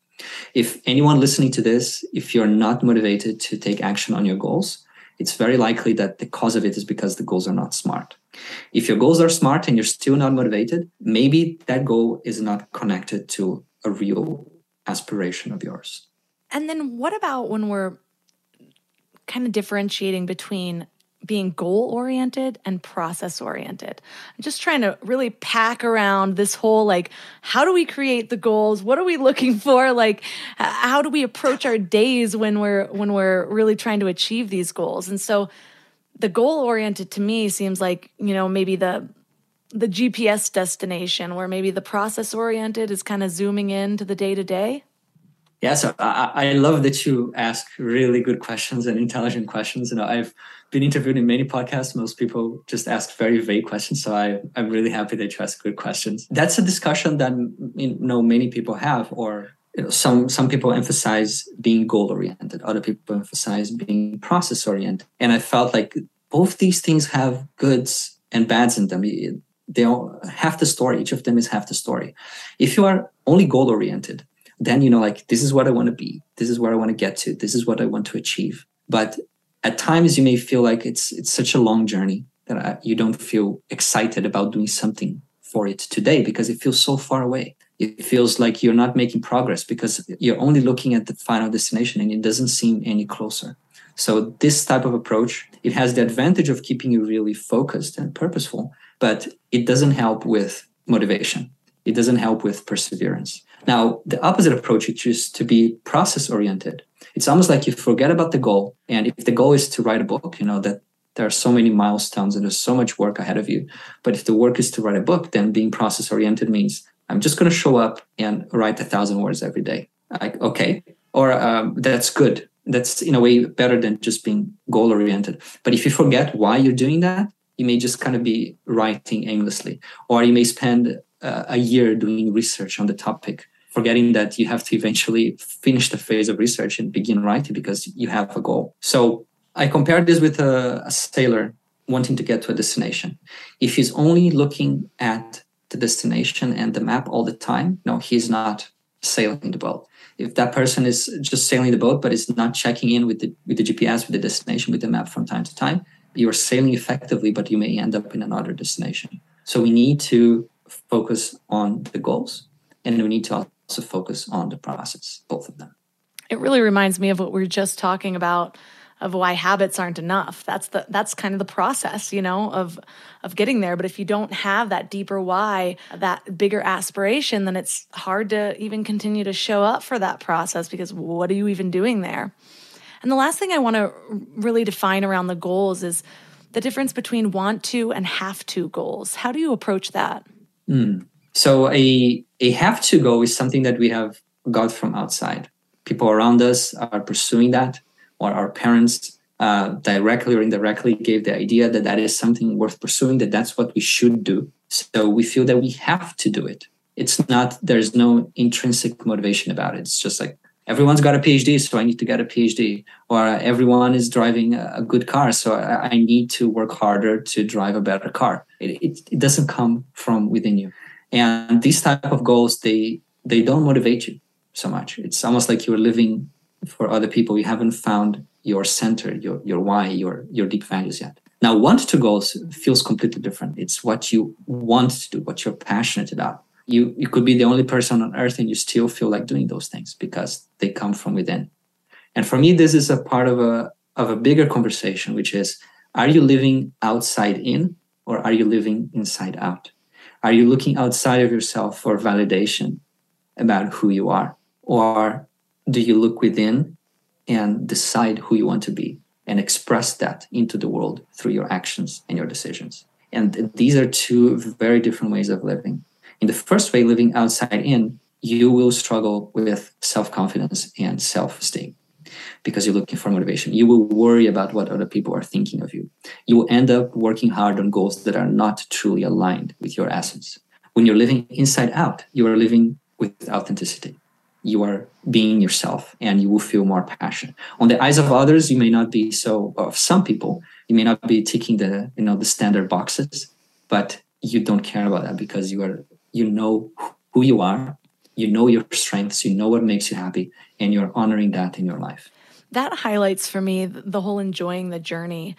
If anyone listening to this, if you're not motivated to take action on your goals, it's very likely that the cause of it is because the goals are not smart. If your goals are smart and you're still not motivated, maybe that goal is not connected to a real aspiration of yours. And then what about when we're kind of differentiating between being goal oriented and process oriented. I'm just trying to really pack around this whole like, how do we create the goals? What are we looking for? Like, how do we approach our days when we're when we're really trying to achieve these goals? And so, the goal oriented to me seems like you know maybe the the GPS destination, where maybe the process oriented is kind of zooming in to the day to day. Yeah, so I, I love that you ask really good questions and intelligent questions. You know, I've been interviewed in many podcasts. Most people just ask very vague questions. So I, I'm really happy that you ask good questions. That's a discussion that you know many people have, or you know, some some people emphasize being goal oriented. Other people emphasize being process oriented. And I felt like both these things have goods and bads in them. They all half the story. Each of them is half the story. If you are only goal oriented, then you know like this is what I want to be. This is where I want to get to. This is what I want to achieve. But at times you may feel like it's it's such a long journey that I, you don't feel excited about doing something for it today because it feels so far away. It feels like you're not making progress because you're only looking at the final destination and it doesn't seem any closer. So this type of approach it has the advantage of keeping you really focused and purposeful but it doesn't help with motivation. It doesn't help with perseverance. Now the opposite approach which is to be process oriented it's almost like you forget about the goal. And if the goal is to write a book, you know, that there are so many milestones and there's so much work ahead of you. But if the work is to write a book, then being process oriented means I'm just going to show up and write a thousand words every day. Like, okay. Or um, that's good. That's in a way better than just being goal oriented. But if you forget why you're doing that, you may just kind of be writing aimlessly, or you may spend uh, a year doing research on the topic forgetting that you have to eventually finish the phase of research and begin writing because you have a goal. So I compared this with a, a sailor wanting to get to a destination. If he's only looking at the destination and the map all the time, no, he's not sailing the boat. If that person is just sailing the boat but is not checking in with the with the GPS, with the destination, with the map from time to time, you're sailing effectively, but you may end up in another destination. So we need to focus on the goals and we need to also focus on the process, both of them. It really reminds me of what we were just talking about of why habits aren't enough. That's the that's kind of the process, you know, of of getting there. But if you don't have that deeper why, that bigger aspiration, then it's hard to even continue to show up for that process because what are you even doing there? And the last thing I want to really define around the goals is the difference between want to and have to goals. How do you approach that? Mm. So a a have to go is something that we have got from outside. People around us are pursuing that, or our parents uh, directly or indirectly gave the idea that that is something worth pursuing, that that's what we should do. So we feel that we have to do it. It's not, there's no intrinsic motivation about it. It's just like everyone's got a PhD, so I need to get a PhD. Or everyone is driving a good car, so I, need to work harder to drive a better car. It, it, it doesn't come from within you and these type of goals they they don't motivate you so much. It's almost like you're living for other people. You haven't found your center your your why your your deep values yet. Now want to goals feels completely different. It's what you want to do what you're passionate about. You you could be the only person on earth and you still feel like doing those things because they come from within. And for me this is a part of a of a bigger conversation which is are you living outside in or are you living inside out are you looking outside of yourself for validation about who you are? Or do you look within and decide who you want to be and express that into the world through your actions and your decisions? And these are two very different ways of living. In the first way, living outside in, you will struggle with self confidence and self esteem because you're looking for motivation. You will worry about what other people are thinking of you. You will end up working hard on goals that are not truly aligned with your essence. When you're living inside out, you are living with authenticity. You are being yourself and you will feel more passion. On the eyes of others, you may not be so of some people, you may not be ticking the, you know, the standard boxes, but you don't care about that because you are you know who you are, you know your strengths, you know what makes you happy, and you're honoring that in your life that highlights for me the whole enjoying the journey.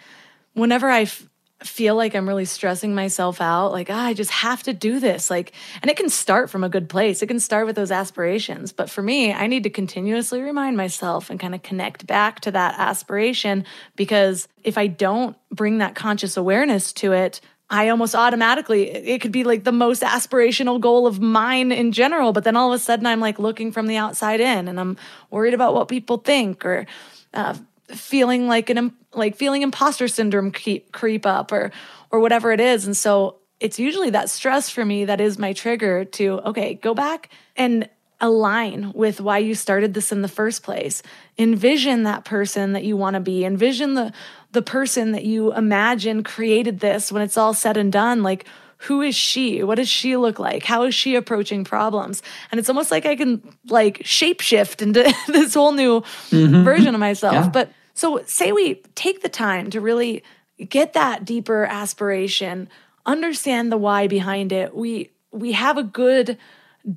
Whenever I f- feel like I'm really stressing myself out, like, ah, I just have to do this. Like, and it can start from a good place. It can start with those aspirations. But for me, I need to continuously remind myself and kind of connect back to that aspiration because if I don't bring that conscious awareness to it, I almost automatically, it could be like the most aspirational goal of mine in general. But then all of a sudden, I'm like looking from the outside in and I'm worried about what people think or uh, feeling like an, like feeling imposter syndrome keep, creep up or, or whatever it is. And so it's usually that stress for me that is my trigger to, okay, go back and align with why you started this in the first place. Envision that person that you want to be. Envision the the person that you imagine created this when it's all said and done like who is she what does she look like how is she approaching problems and it's almost like i can like shapeshift into this whole new mm-hmm. version of myself yeah. but so say we take the time to really get that deeper aspiration understand the why behind it we we have a good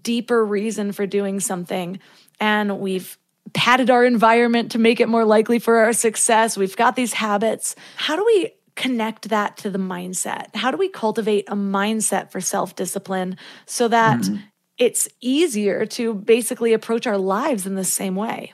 deeper reason for doing something and we've padded our environment to make it more likely for our success. We've got these habits. How do we connect that to the mindset? How do we cultivate a mindset for self discipline so that mm-hmm. it's easier to basically approach our lives in the same way?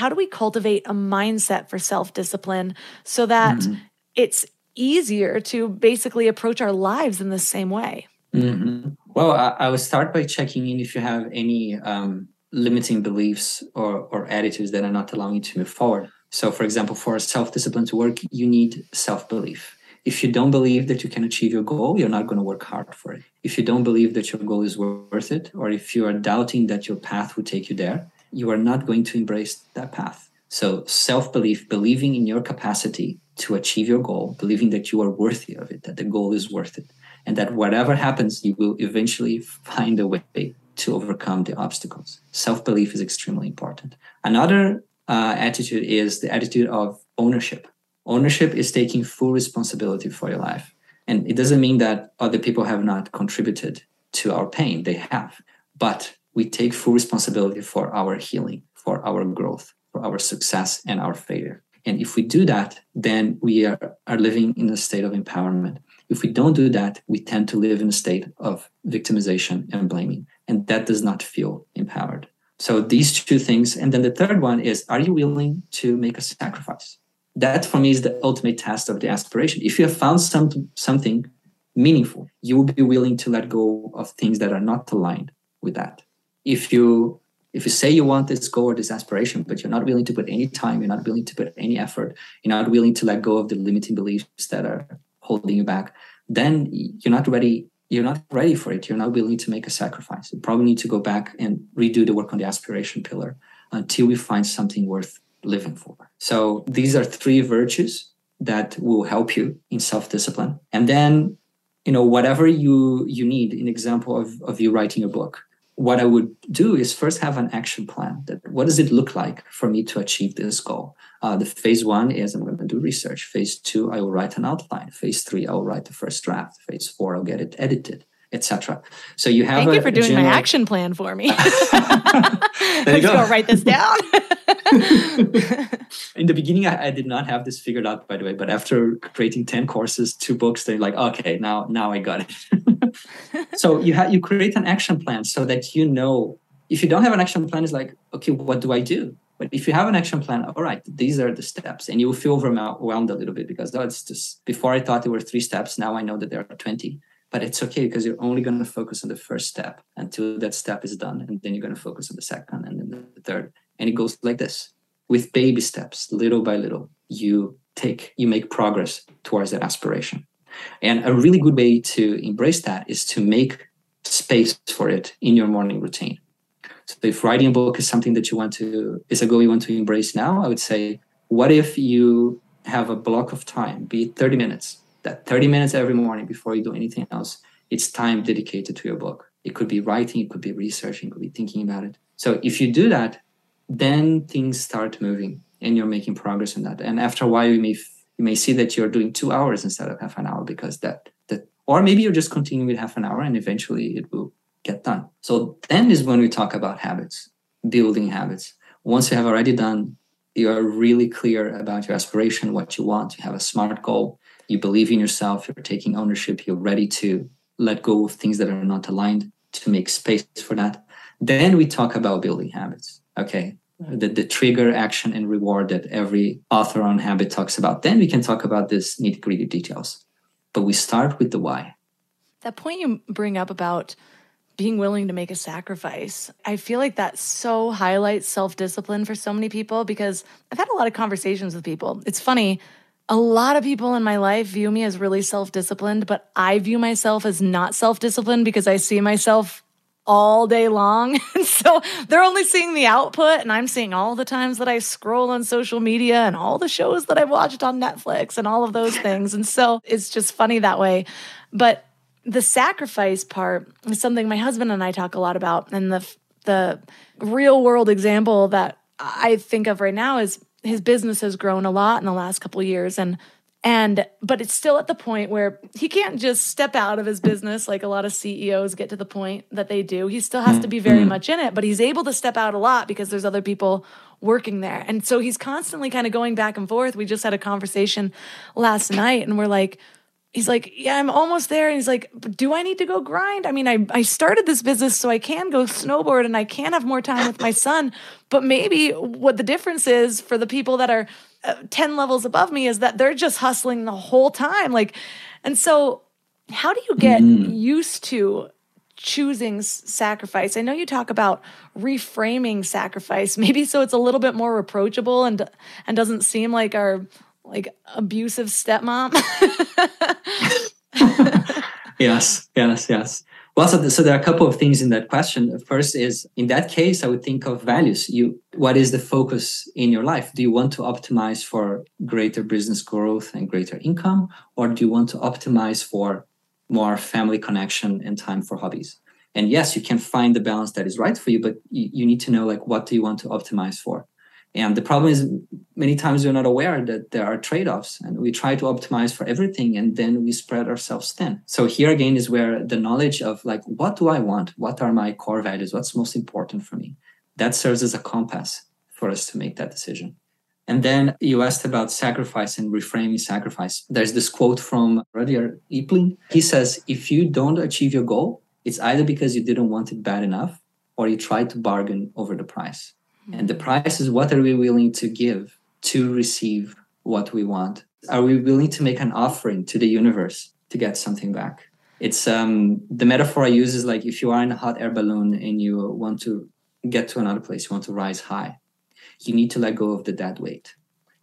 How do we cultivate a mindset for self discipline so that mm-hmm. it's easier to basically approach our lives in the same way? Mm-hmm. Well, I, I, would start by checking in if you have any um, limiting beliefs or, or attitudes that are not allowing you to move forward. So, for example, for self discipline to work, you need self belief. If you don't believe that you can achieve your goal, you're not going to work hard for it. If you don't believe that your goal is worth it, or if you are doubting that your path will take you there, you are not going to embrace that path. So, self belief, believing in your capacity to achieve your goal, believing that you are worthy of it, that the goal is worth it, and that whatever happens, you will eventually find a way to overcome the obstacles. Self belief is extremely important. Another uh, attitude is the attitude of ownership. Ownership is taking full responsibility for your life. And it doesn't mean that other people have not contributed to our pain, they have. But we take full responsibility for our healing, for our growth, for our success and our failure. And if we do that, then we are, are living in a state of empowerment. If we don't do that, we tend to live in a state of victimization and blaming. And that does not feel empowered. So these two things. And then the third one is are you willing to make a sacrifice? That for me is the ultimate test of the aspiration. If you have found some, something meaningful, you will be willing to let go of things that are not aligned with that if you if you say you want this goal or this aspiration but you're not willing to put any time you're not willing to put any effort you're not willing to let go of the limiting beliefs that are holding you back then you're not ready you're not ready for it. You're not willing to make a sacrifice. You probably need to go back and redo the work on the aspiration pillar until we find something worth living for. So these are three virtues that will help you in self-discipline. And then you know whatever you you need an example of, of you writing a book what I would do is first have an action plan. That what does it look like for me to achieve this goal? Uh, the phase one is I'm going to do research. Phase two, I will write an outline. Phase three, I will write the first draft. Phase four, I'll get it edited, etc. So you have. Thank a, you for doing general... my action plan for me. you go. go. Write this down. in the beginning, I, I, did not have this figured out, by the way. But after creating ten courses, two books, they're like, okay, now now I got it. so you have you create an action plan so that you know. If you don't have an action plan, it's like, okay, what do I do? But if you have an action plan, all right, these are the steps, and you will feel overwhelmed a little bit because oh, it's just before I thought there were three steps. Now I know that there are twenty but it's okay because you're only going to focus on the first step until that step is done and then you're going to focus on the second and then the third. And it goes like this. With baby steps little by little you take you make progress towards that aspiration. And a really good way to embrace that is to make space for it in your morning routine. So if writing a book is something that you want to is a goal you want to embrace now i would say what if you have a block of time be it 30 minutes that 30 minutes every morning before you do anything else, it's time dedicated to your book. It could be writing, it could be researching, it could be thinking about it. So if you do that, then things start moving and you're making progress in that. And after a while, you may you may see that you're doing two hours instead of half an hour because that that or maybe you're just continuing with half an hour and eventually it will get done. So then is when we talk about habits, building habits. Once you have already done, you are really clear about your aspiration, what you want, you have a smart goal, you believe in yourself, you're taking ownership, you're ready to let go of things that are not aligned to make space for that. Then we talk about building habits. Okay. The, the trigger, action, and reward that every author on habit talks about. Then we can talk about this nitty gritty details. But we start with the why. That point you bring up about being willing to make a sacrifice. I feel like that so highlights self discipline for so many people because I've had a lot of conversations with people. It's funny, a lot of people in my life view me as really self disciplined, but I view myself as not self disciplined because I see myself all day long. so they're only seeing the output, and I'm seeing all the times that I scroll on social media and all the shows that I've watched on Netflix and all of those things. And so it's just funny that way. But the sacrifice part is something my husband and I talk a lot about. And the, the real world example that I think of right now is his business has grown a lot in the last couple years and and but it's still at the point where he can't just step out of his business like a lot of CEOs get to the point that they do. He still has to be very mm-hmm. much in it, but he's able to step out a lot because there's other people working there. And so he's constantly kind of going back and forth. We just had a conversation last night and we're like he's like, Yeah, I'm almost there. And he's like, Do I need to go grind? I mean, I, I started this business so I can go snowboard and I can have more time with my son. But maybe what the difference is for the people that are uh, 10 levels above me is that they're just hustling the whole time. Like, and so how do you get mm. used to choosing sacrifice? I know you talk about reframing sacrifice, maybe so it's a little bit more approachable and and doesn't seem like our like abusive stepmom. yes, yes, yes. Well, so, so there are a couple of things in that question. First is in that case, I would think of values. You, what is the focus in your life? Do you want to optimize for greater business growth and greater income, or do you want to optimize for more family connection and time for hobbies? And yes, you can find the balance that is right for you, but you, you need to know like what do you want to optimize for. And the problem is many times we're not aware that there are trade-offs and we try to optimize for everything and then we spread ourselves thin. So here again is where the knowledge of like what do I want? What are my core values? What's most important for me? That serves as a compass for us to make that decision. And then you asked about sacrifice and reframing sacrifice. There's this quote from Rudyard Kipling. He says, if you don't achieve your goal, it's either because you didn't want it bad enough or you tried to bargain over the price. And the price is what are we willing to give to receive what we want? Are we willing to make an offering to the universe to get something back? It's um, the metaphor I use is like if you are in a hot air balloon and you want to get to another place, you want to rise high, you need to let go of the dead weight.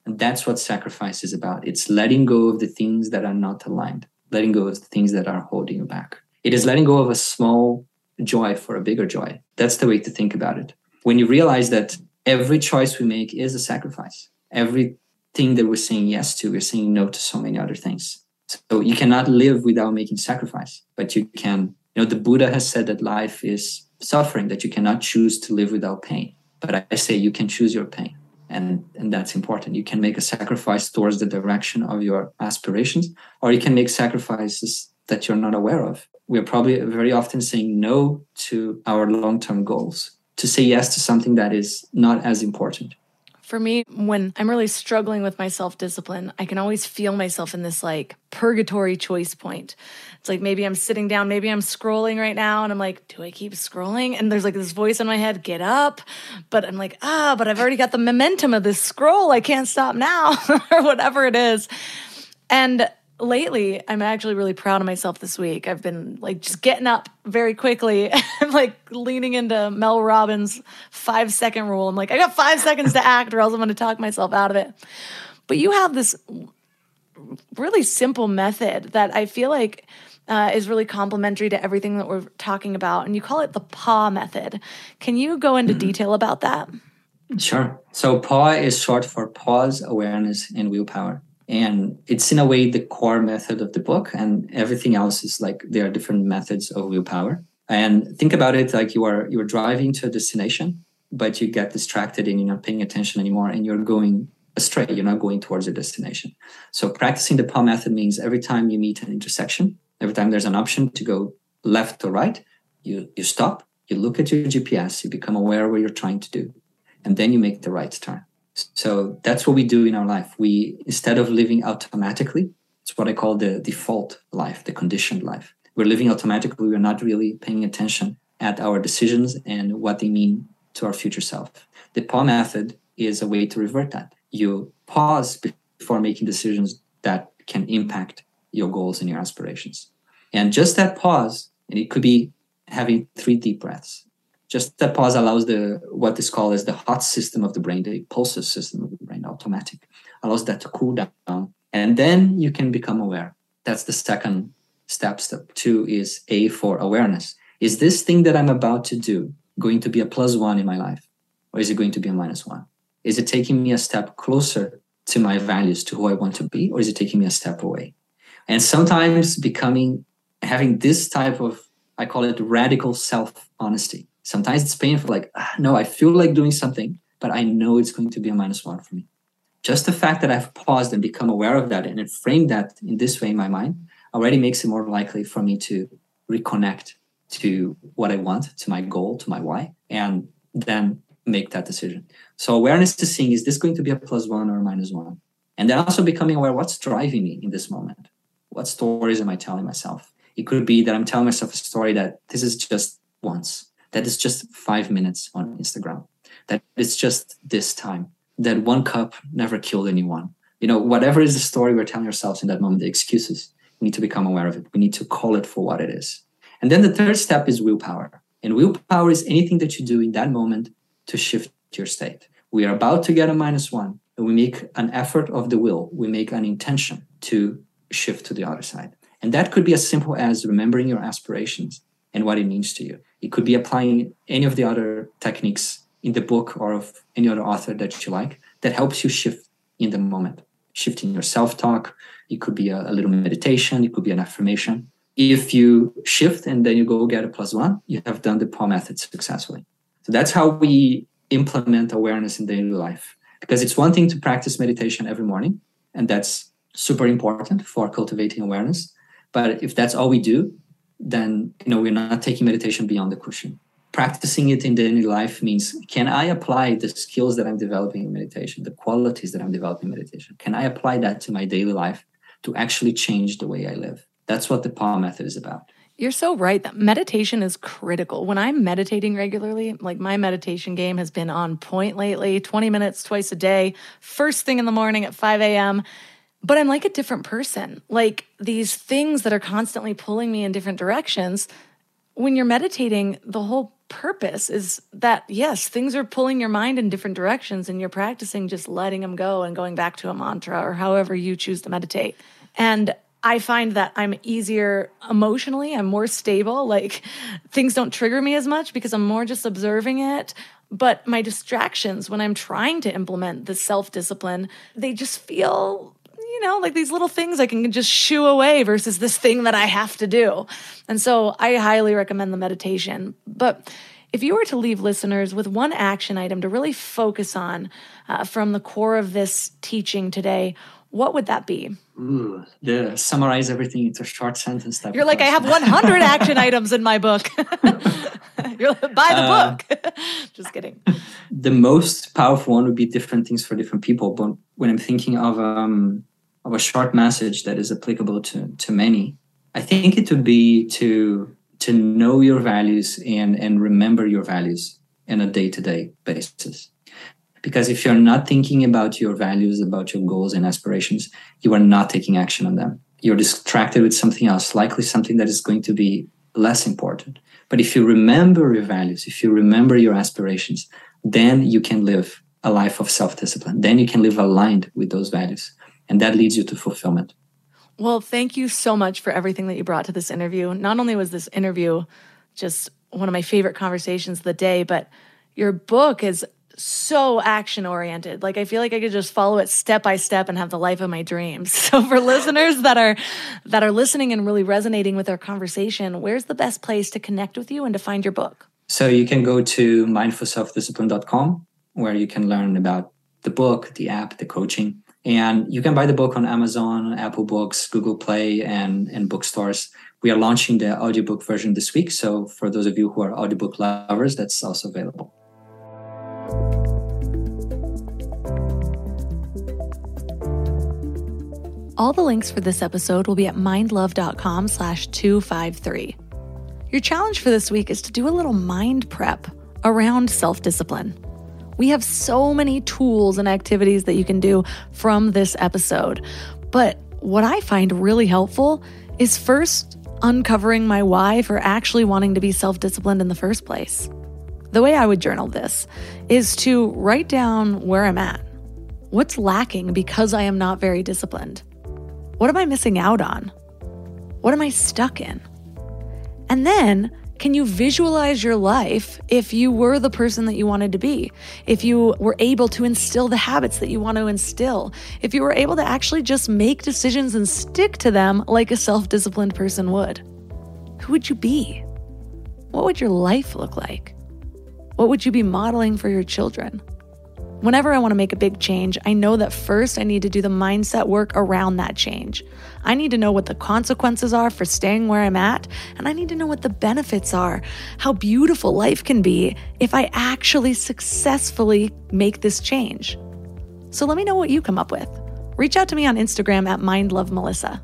And that's what sacrifice is about. It's letting go of the things that are not aligned, letting go of the things that are holding you back. It is letting go of a small joy for a bigger joy. That's the way to think about it when you realize that every choice we make is a sacrifice, everything that we're saying yes to, we're saying no to so many other things. So you cannot live without making sacrifice, but you can. You know, the Buddha has said that life is suffering, that you cannot choose to live without pain. But I say you can choose your pain. And, and that's important. You can make a sacrifice towards the direction of your aspirations, or you can make sacrifices that you're not aware of. We're probably very often saying no to our long term goals to say yes to something that is not as important. For me, when I'm really struggling with my self discipline, I can always feel myself in this like purgatory choice point. It's like maybe I'm sitting down, maybe I'm scrolling right now, and I'm like, do I keep scrolling? And there's like this voice in my head, get up. But I'm like, ah, but I've already got the momentum of this scroll. I can't stop now, or whatever it is. And lately i'm actually really proud of myself this week. I've been like just getting up very quickly i'm like leaning into mel robbins five second rule. I'm like i got five seconds to act or else i'm going to talk myself out of it. But you have this really simple method that i feel like uh, is really complementary to everything that we're talking about and you call it the paw method. Can you go into mm-hmm. detail about that? Sure. So paw is short for pause awareness and willpower and it's in a way the core method of the book and everything else is like there are different methods of willpower. And think about it like you are you're driving to a destination but you get distracted and you're not paying attention anymore and you're going astray you're not going towards your destination. So practicing the paw method means every time you meet an intersection every time there's an option to go left or right you you stop you look at your gps you become aware of what you're trying to do and then you make the right turn so that's what we do in our life. We, instead of living automatically, it's what I call the default life, the conditioned life. We're living automatically. We're not really paying attention at our decisions and what they mean to our future self. The paw method is a way to revert that. You pause before making decisions that can impact your goals and your aspirations. And just that pause, and it could be having three deep breaths, just that pause allows the what is called as the hot system of the brain, the pulses system of the brain, automatic, allows that to cool down. And then you can become aware. That's the second step. Step two is A for awareness. Is this thing that I'm about to do going to be a plus one in my life? Or is it going to be a minus one? Is it taking me a step closer to my values, to who I want to be, or is it taking me a step away? And sometimes becoming having this type of, I call it radical self honesty sometimes it's painful like ah, no i feel like doing something but i know it's going to be a minus one for me. Just the fact that i've paused and become aware of that and framed that in this way in my mind already makes it more likely for me to reconnect to what i want to my goal to my why and then make that decision. So awareness to seeing is this going to be a plus one or a minus one? And then also becoming aware what's driving me in this moment. What stories am i telling myself? It could be that i'm telling myself a story that this is just once that is just five minutes on Instagram, that it's just this time, that one cup never killed anyone. You know, whatever is the story we're telling ourselves in that moment, the excuses, we need to become aware of it. We need to call it for what it is. And then the third step is willpower. And willpower is anything that you do in that moment to shift your state. We are about to get a minus one, and we make an effort of the will. We make an intention to shift to the other side. And that could be as simple as remembering your aspirations and what it means to you. It could be applying any of the other techniques in the book or of any other author that you like that helps you shift in the moment, shifting your self talk. It could be a, a, little meditation, it could be an affirmation. If you shift and then you go get a plus one, you have done the PAW method successfully. So that's how we implement awareness in daily life. Because it's one thing to practice meditation every morning, and that's super important for cultivating awareness. But if that's all we do, then you know we're not taking meditation beyond the cushion. Practicing it in daily life means can i apply the skills that i'm developing in meditation the qualities that i'm developing in meditation can i apply that to my daily life to actually change the way i live? That's what the paw method is about. You're so right. That meditation is critical. When I'm meditating regularly, like my meditation game has been on point lately 20 minutes twice a day, first thing in the morning at 5 a.m but I'm like a different person. Like these things that are constantly pulling me in different directions. When you're meditating, the whole purpose is that, yes, things are pulling your mind in different directions and you're practicing just letting them go and going back to a mantra or however you choose to meditate. And I find that I'm easier emotionally, I'm more stable. Like things don't trigger me as much because I'm more just observing it. But my distractions when I'm trying to implement the self discipline, they just feel you know, like these little things I can just shoo away versus this thing that I have to do. And so I highly recommend the meditation. But if you were to leave listeners with one action item to really focus on uh, from the core of this teaching today, what would that be? Ooh, the summarize everything into a short sentence type. You're like, question. I have 100 action items in my book. You're like, buy the uh, book. Just kidding. The most powerful one would be different things for different people. But when I'm thinking of um, of a short message that is applicable to to many, I think it would be to to know your values and and remember your values in a day to day basis. Because if you're not thinking about your values, about your goals and aspirations, you are not taking action on them. You're distracted with something else, likely something that is going to be less important. But if you remember your values, if you remember your aspirations, then you can live a life of self discipline. Then you can live aligned with those values. And that leads you to fulfillment. Well, thank you so much for everything that you brought to this interview. Not only was this interview just one of my favorite conversations of the day, but your book is so action oriented. Like I feel like I could just follow it step by step and have the life of my dreams. So for listeners that are that are listening and really resonating with our conversation, where's the best place to connect with you and to find your book? So you can go to mindfulselfdiscipline.com where you can learn about the book, the app, the coaching. And you can buy the book on Amazon, Apple Books, Google Play, and, and bookstores. We are launching the audiobook version this week. So for those of you who are audiobook lovers, that's also available. All the links for this episode will be at mindlove.com slash 253. Your challenge for this week is to do a little mind prep around self discipline. We have so many tools and activities that you can do from this episode. But what I find really helpful is first uncovering my why for actually wanting to be self disciplined in the first place. The way I would journal this is to write down where I'm at. What's lacking because I am not very disciplined? What am I missing out on? What am I stuck in? And then, can you visualize your life if you were the person that you wanted to be? If you were able to instill the habits that you want to instill? If you were able to actually just make decisions and stick to them like a self disciplined person would? Who would you be? What would your life look like? What would you be modeling for your children? Whenever I want to make a big change, I know that first I need to do the mindset work around that change. I need to know what the consequences are for staying where I'm at, and I need to know what the benefits are, how beautiful life can be if I actually successfully make this change. So let me know what you come up with. Reach out to me on Instagram at MindLoveMelissa.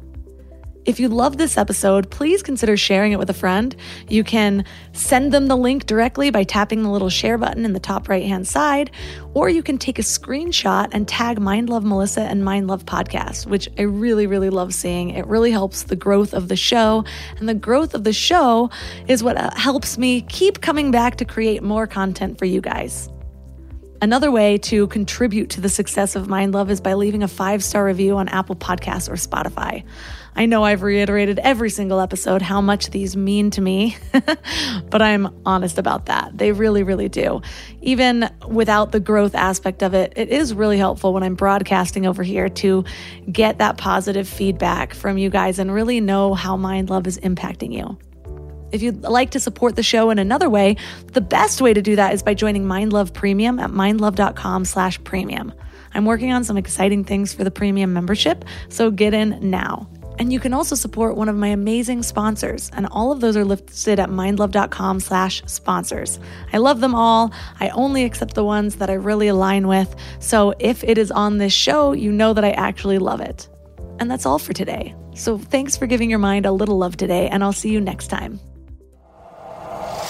If you love this episode, please consider sharing it with a friend. You can send them the link directly by tapping the little share button in the top right hand side, or you can take a screenshot and tag Mind Love Melissa and Mind Love Podcast, which I really, really love seeing. It really helps the growth of the show, and the growth of the show is what uh, helps me keep coming back to create more content for you guys. Another way to contribute to the success of Mind Love is by leaving a five star review on Apple Podcasts or Spotify. I know I've reiterated every single episode how much these mean to me, but I'm honest about that. They really, really do. Even without the growth aspect of it, it is really helpful when I'm broadcasting over here to get that positive feedback from you guys and really know how Mind Love is impacting you. If you'd like to support the show in another way, the best way to do that is by joining MindLove Premium at mindlove.com slash premium. I'm working on some exciting things for the premium membership, so get in now. And you can also support one of my amazing sponsors, and all of those are listed at mindlove.com slash sponsors. I love them all. I only accept the ones that I really align with. So if it is on this show, you know that I actually love it. And that's all for today. So thanks for giving your mind a little love today, and I'll see you next time.